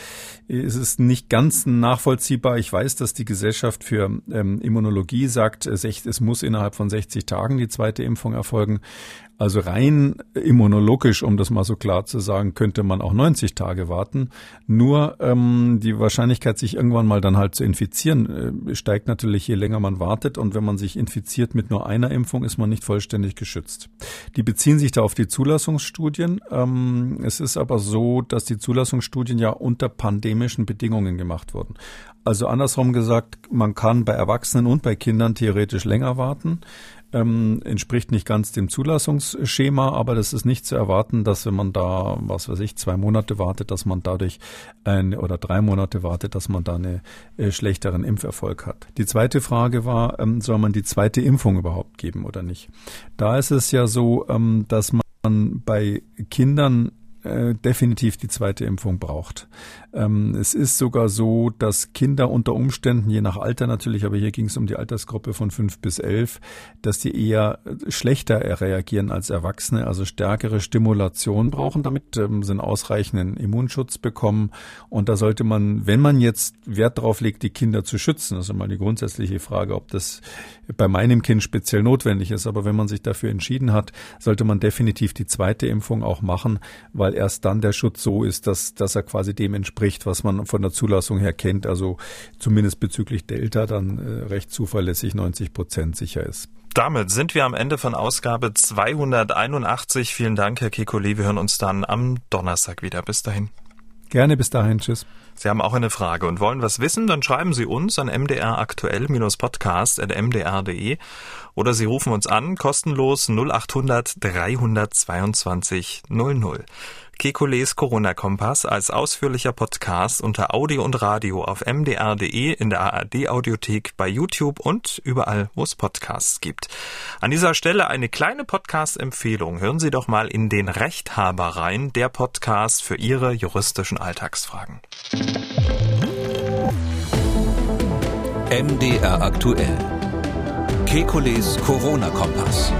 ist es nicht ganz nachvollziehbar. Ich weiß, dass die Gesellschaft für ähm, Immunologie sagt, es muss innerhalb von 60 Tagen die zweite Impfung erfolgen. Also rein immunologisch, um das mal so klar zu sagen, könnte man auch 90 Tage warten. Nur ähm, die Wahrscheinlichkeit, sich irgendwann mal dann halt zu infizieren, äh, steigt natürlich, je länger man wartet. Und wenn man sich infiziert mit nur einer Impfung, ist man nicht vollständig geschützt. Die beziehen sich da auf die Zulassungsstudien. Ähm, es ist aber so, dass die Zulassungsstudien ja unter pandemischen Bedingungen gemacht wurden. Also andersrum gesagt, man kann bei Erwachsenen und bei Kindern theoretisch länger warten. Ähm, entspricht nicht ganz dem Zulassungsschema, aber das ist nicht zu erwarten, dass wenn man da, was weiß ich, zwei Monate wartet, dass man dadurch ein oder drei Monate wartet, dass man da einen äh, schlechteren Impferfolg hat. Die zweite Frage war, ähm, soll man die zweite Impfung überhaupt geben oder nicht? Da ist es ja so, ähm, dass man bei Kindern äh, definitiv die zweite Impfung braucht. Ähm, es ist sogar so, dass Kinder unter Umständen, je nach Alter natürlich, aber hier ging es um die Altersgruppe von fünf bis elf, dass die eher schlechter reagieren als Erwachsene, also stärkere Stimulation brauchen, damit ähm, sie einen ausreichenden Immunschutz bekommen. Und da sollte man, wenn man jetzt Wert darauf legt, die Kinder zu schützen, das ist mal die grundsätzliche Frage, ob das bei meinem Kind speziell notwendig ist, aber wenn man sich dafür entschieden hat, sollte man definitiv die zweite Impfung auch machen, weil erst dann der Schutz so ist, dass, dass er quasi dem entspricht, entspricht, was man von der Zulassung her kennt, also zumindest bezüglich Delta dann äh, recht zuverlässig 90 Prozent sicher ist. Damit sind wir am Ende von Ausgabe 281. Vielen Dank, Herr Kekulé. Wir hören uns dann am Donnerstag wieder. Bis dahin. Gerne, bis dahin. Tschüss. Sie haben auch eine Frage und wollen was wissen, dann schreiben Sie uns an mdraktuell-podcast.mdr.de oder Sie rufen uns an, kostenlos 0800 322 00. Kekules Corona-Kompass als ausführlicher Podcast unter Audio und Radio auf mdr.de, in der ARD-Audiothek, bei YouTube und überall, wo es Podcasts gibt. An dieser Stelle eine kleine Podcast-Empfehlung. Hören Sie doch mal in den Rechthaber rein, der Podcast für Ihre juristischen Alltagsfragen. MDR aktuell. Kekules Corona-Kompass.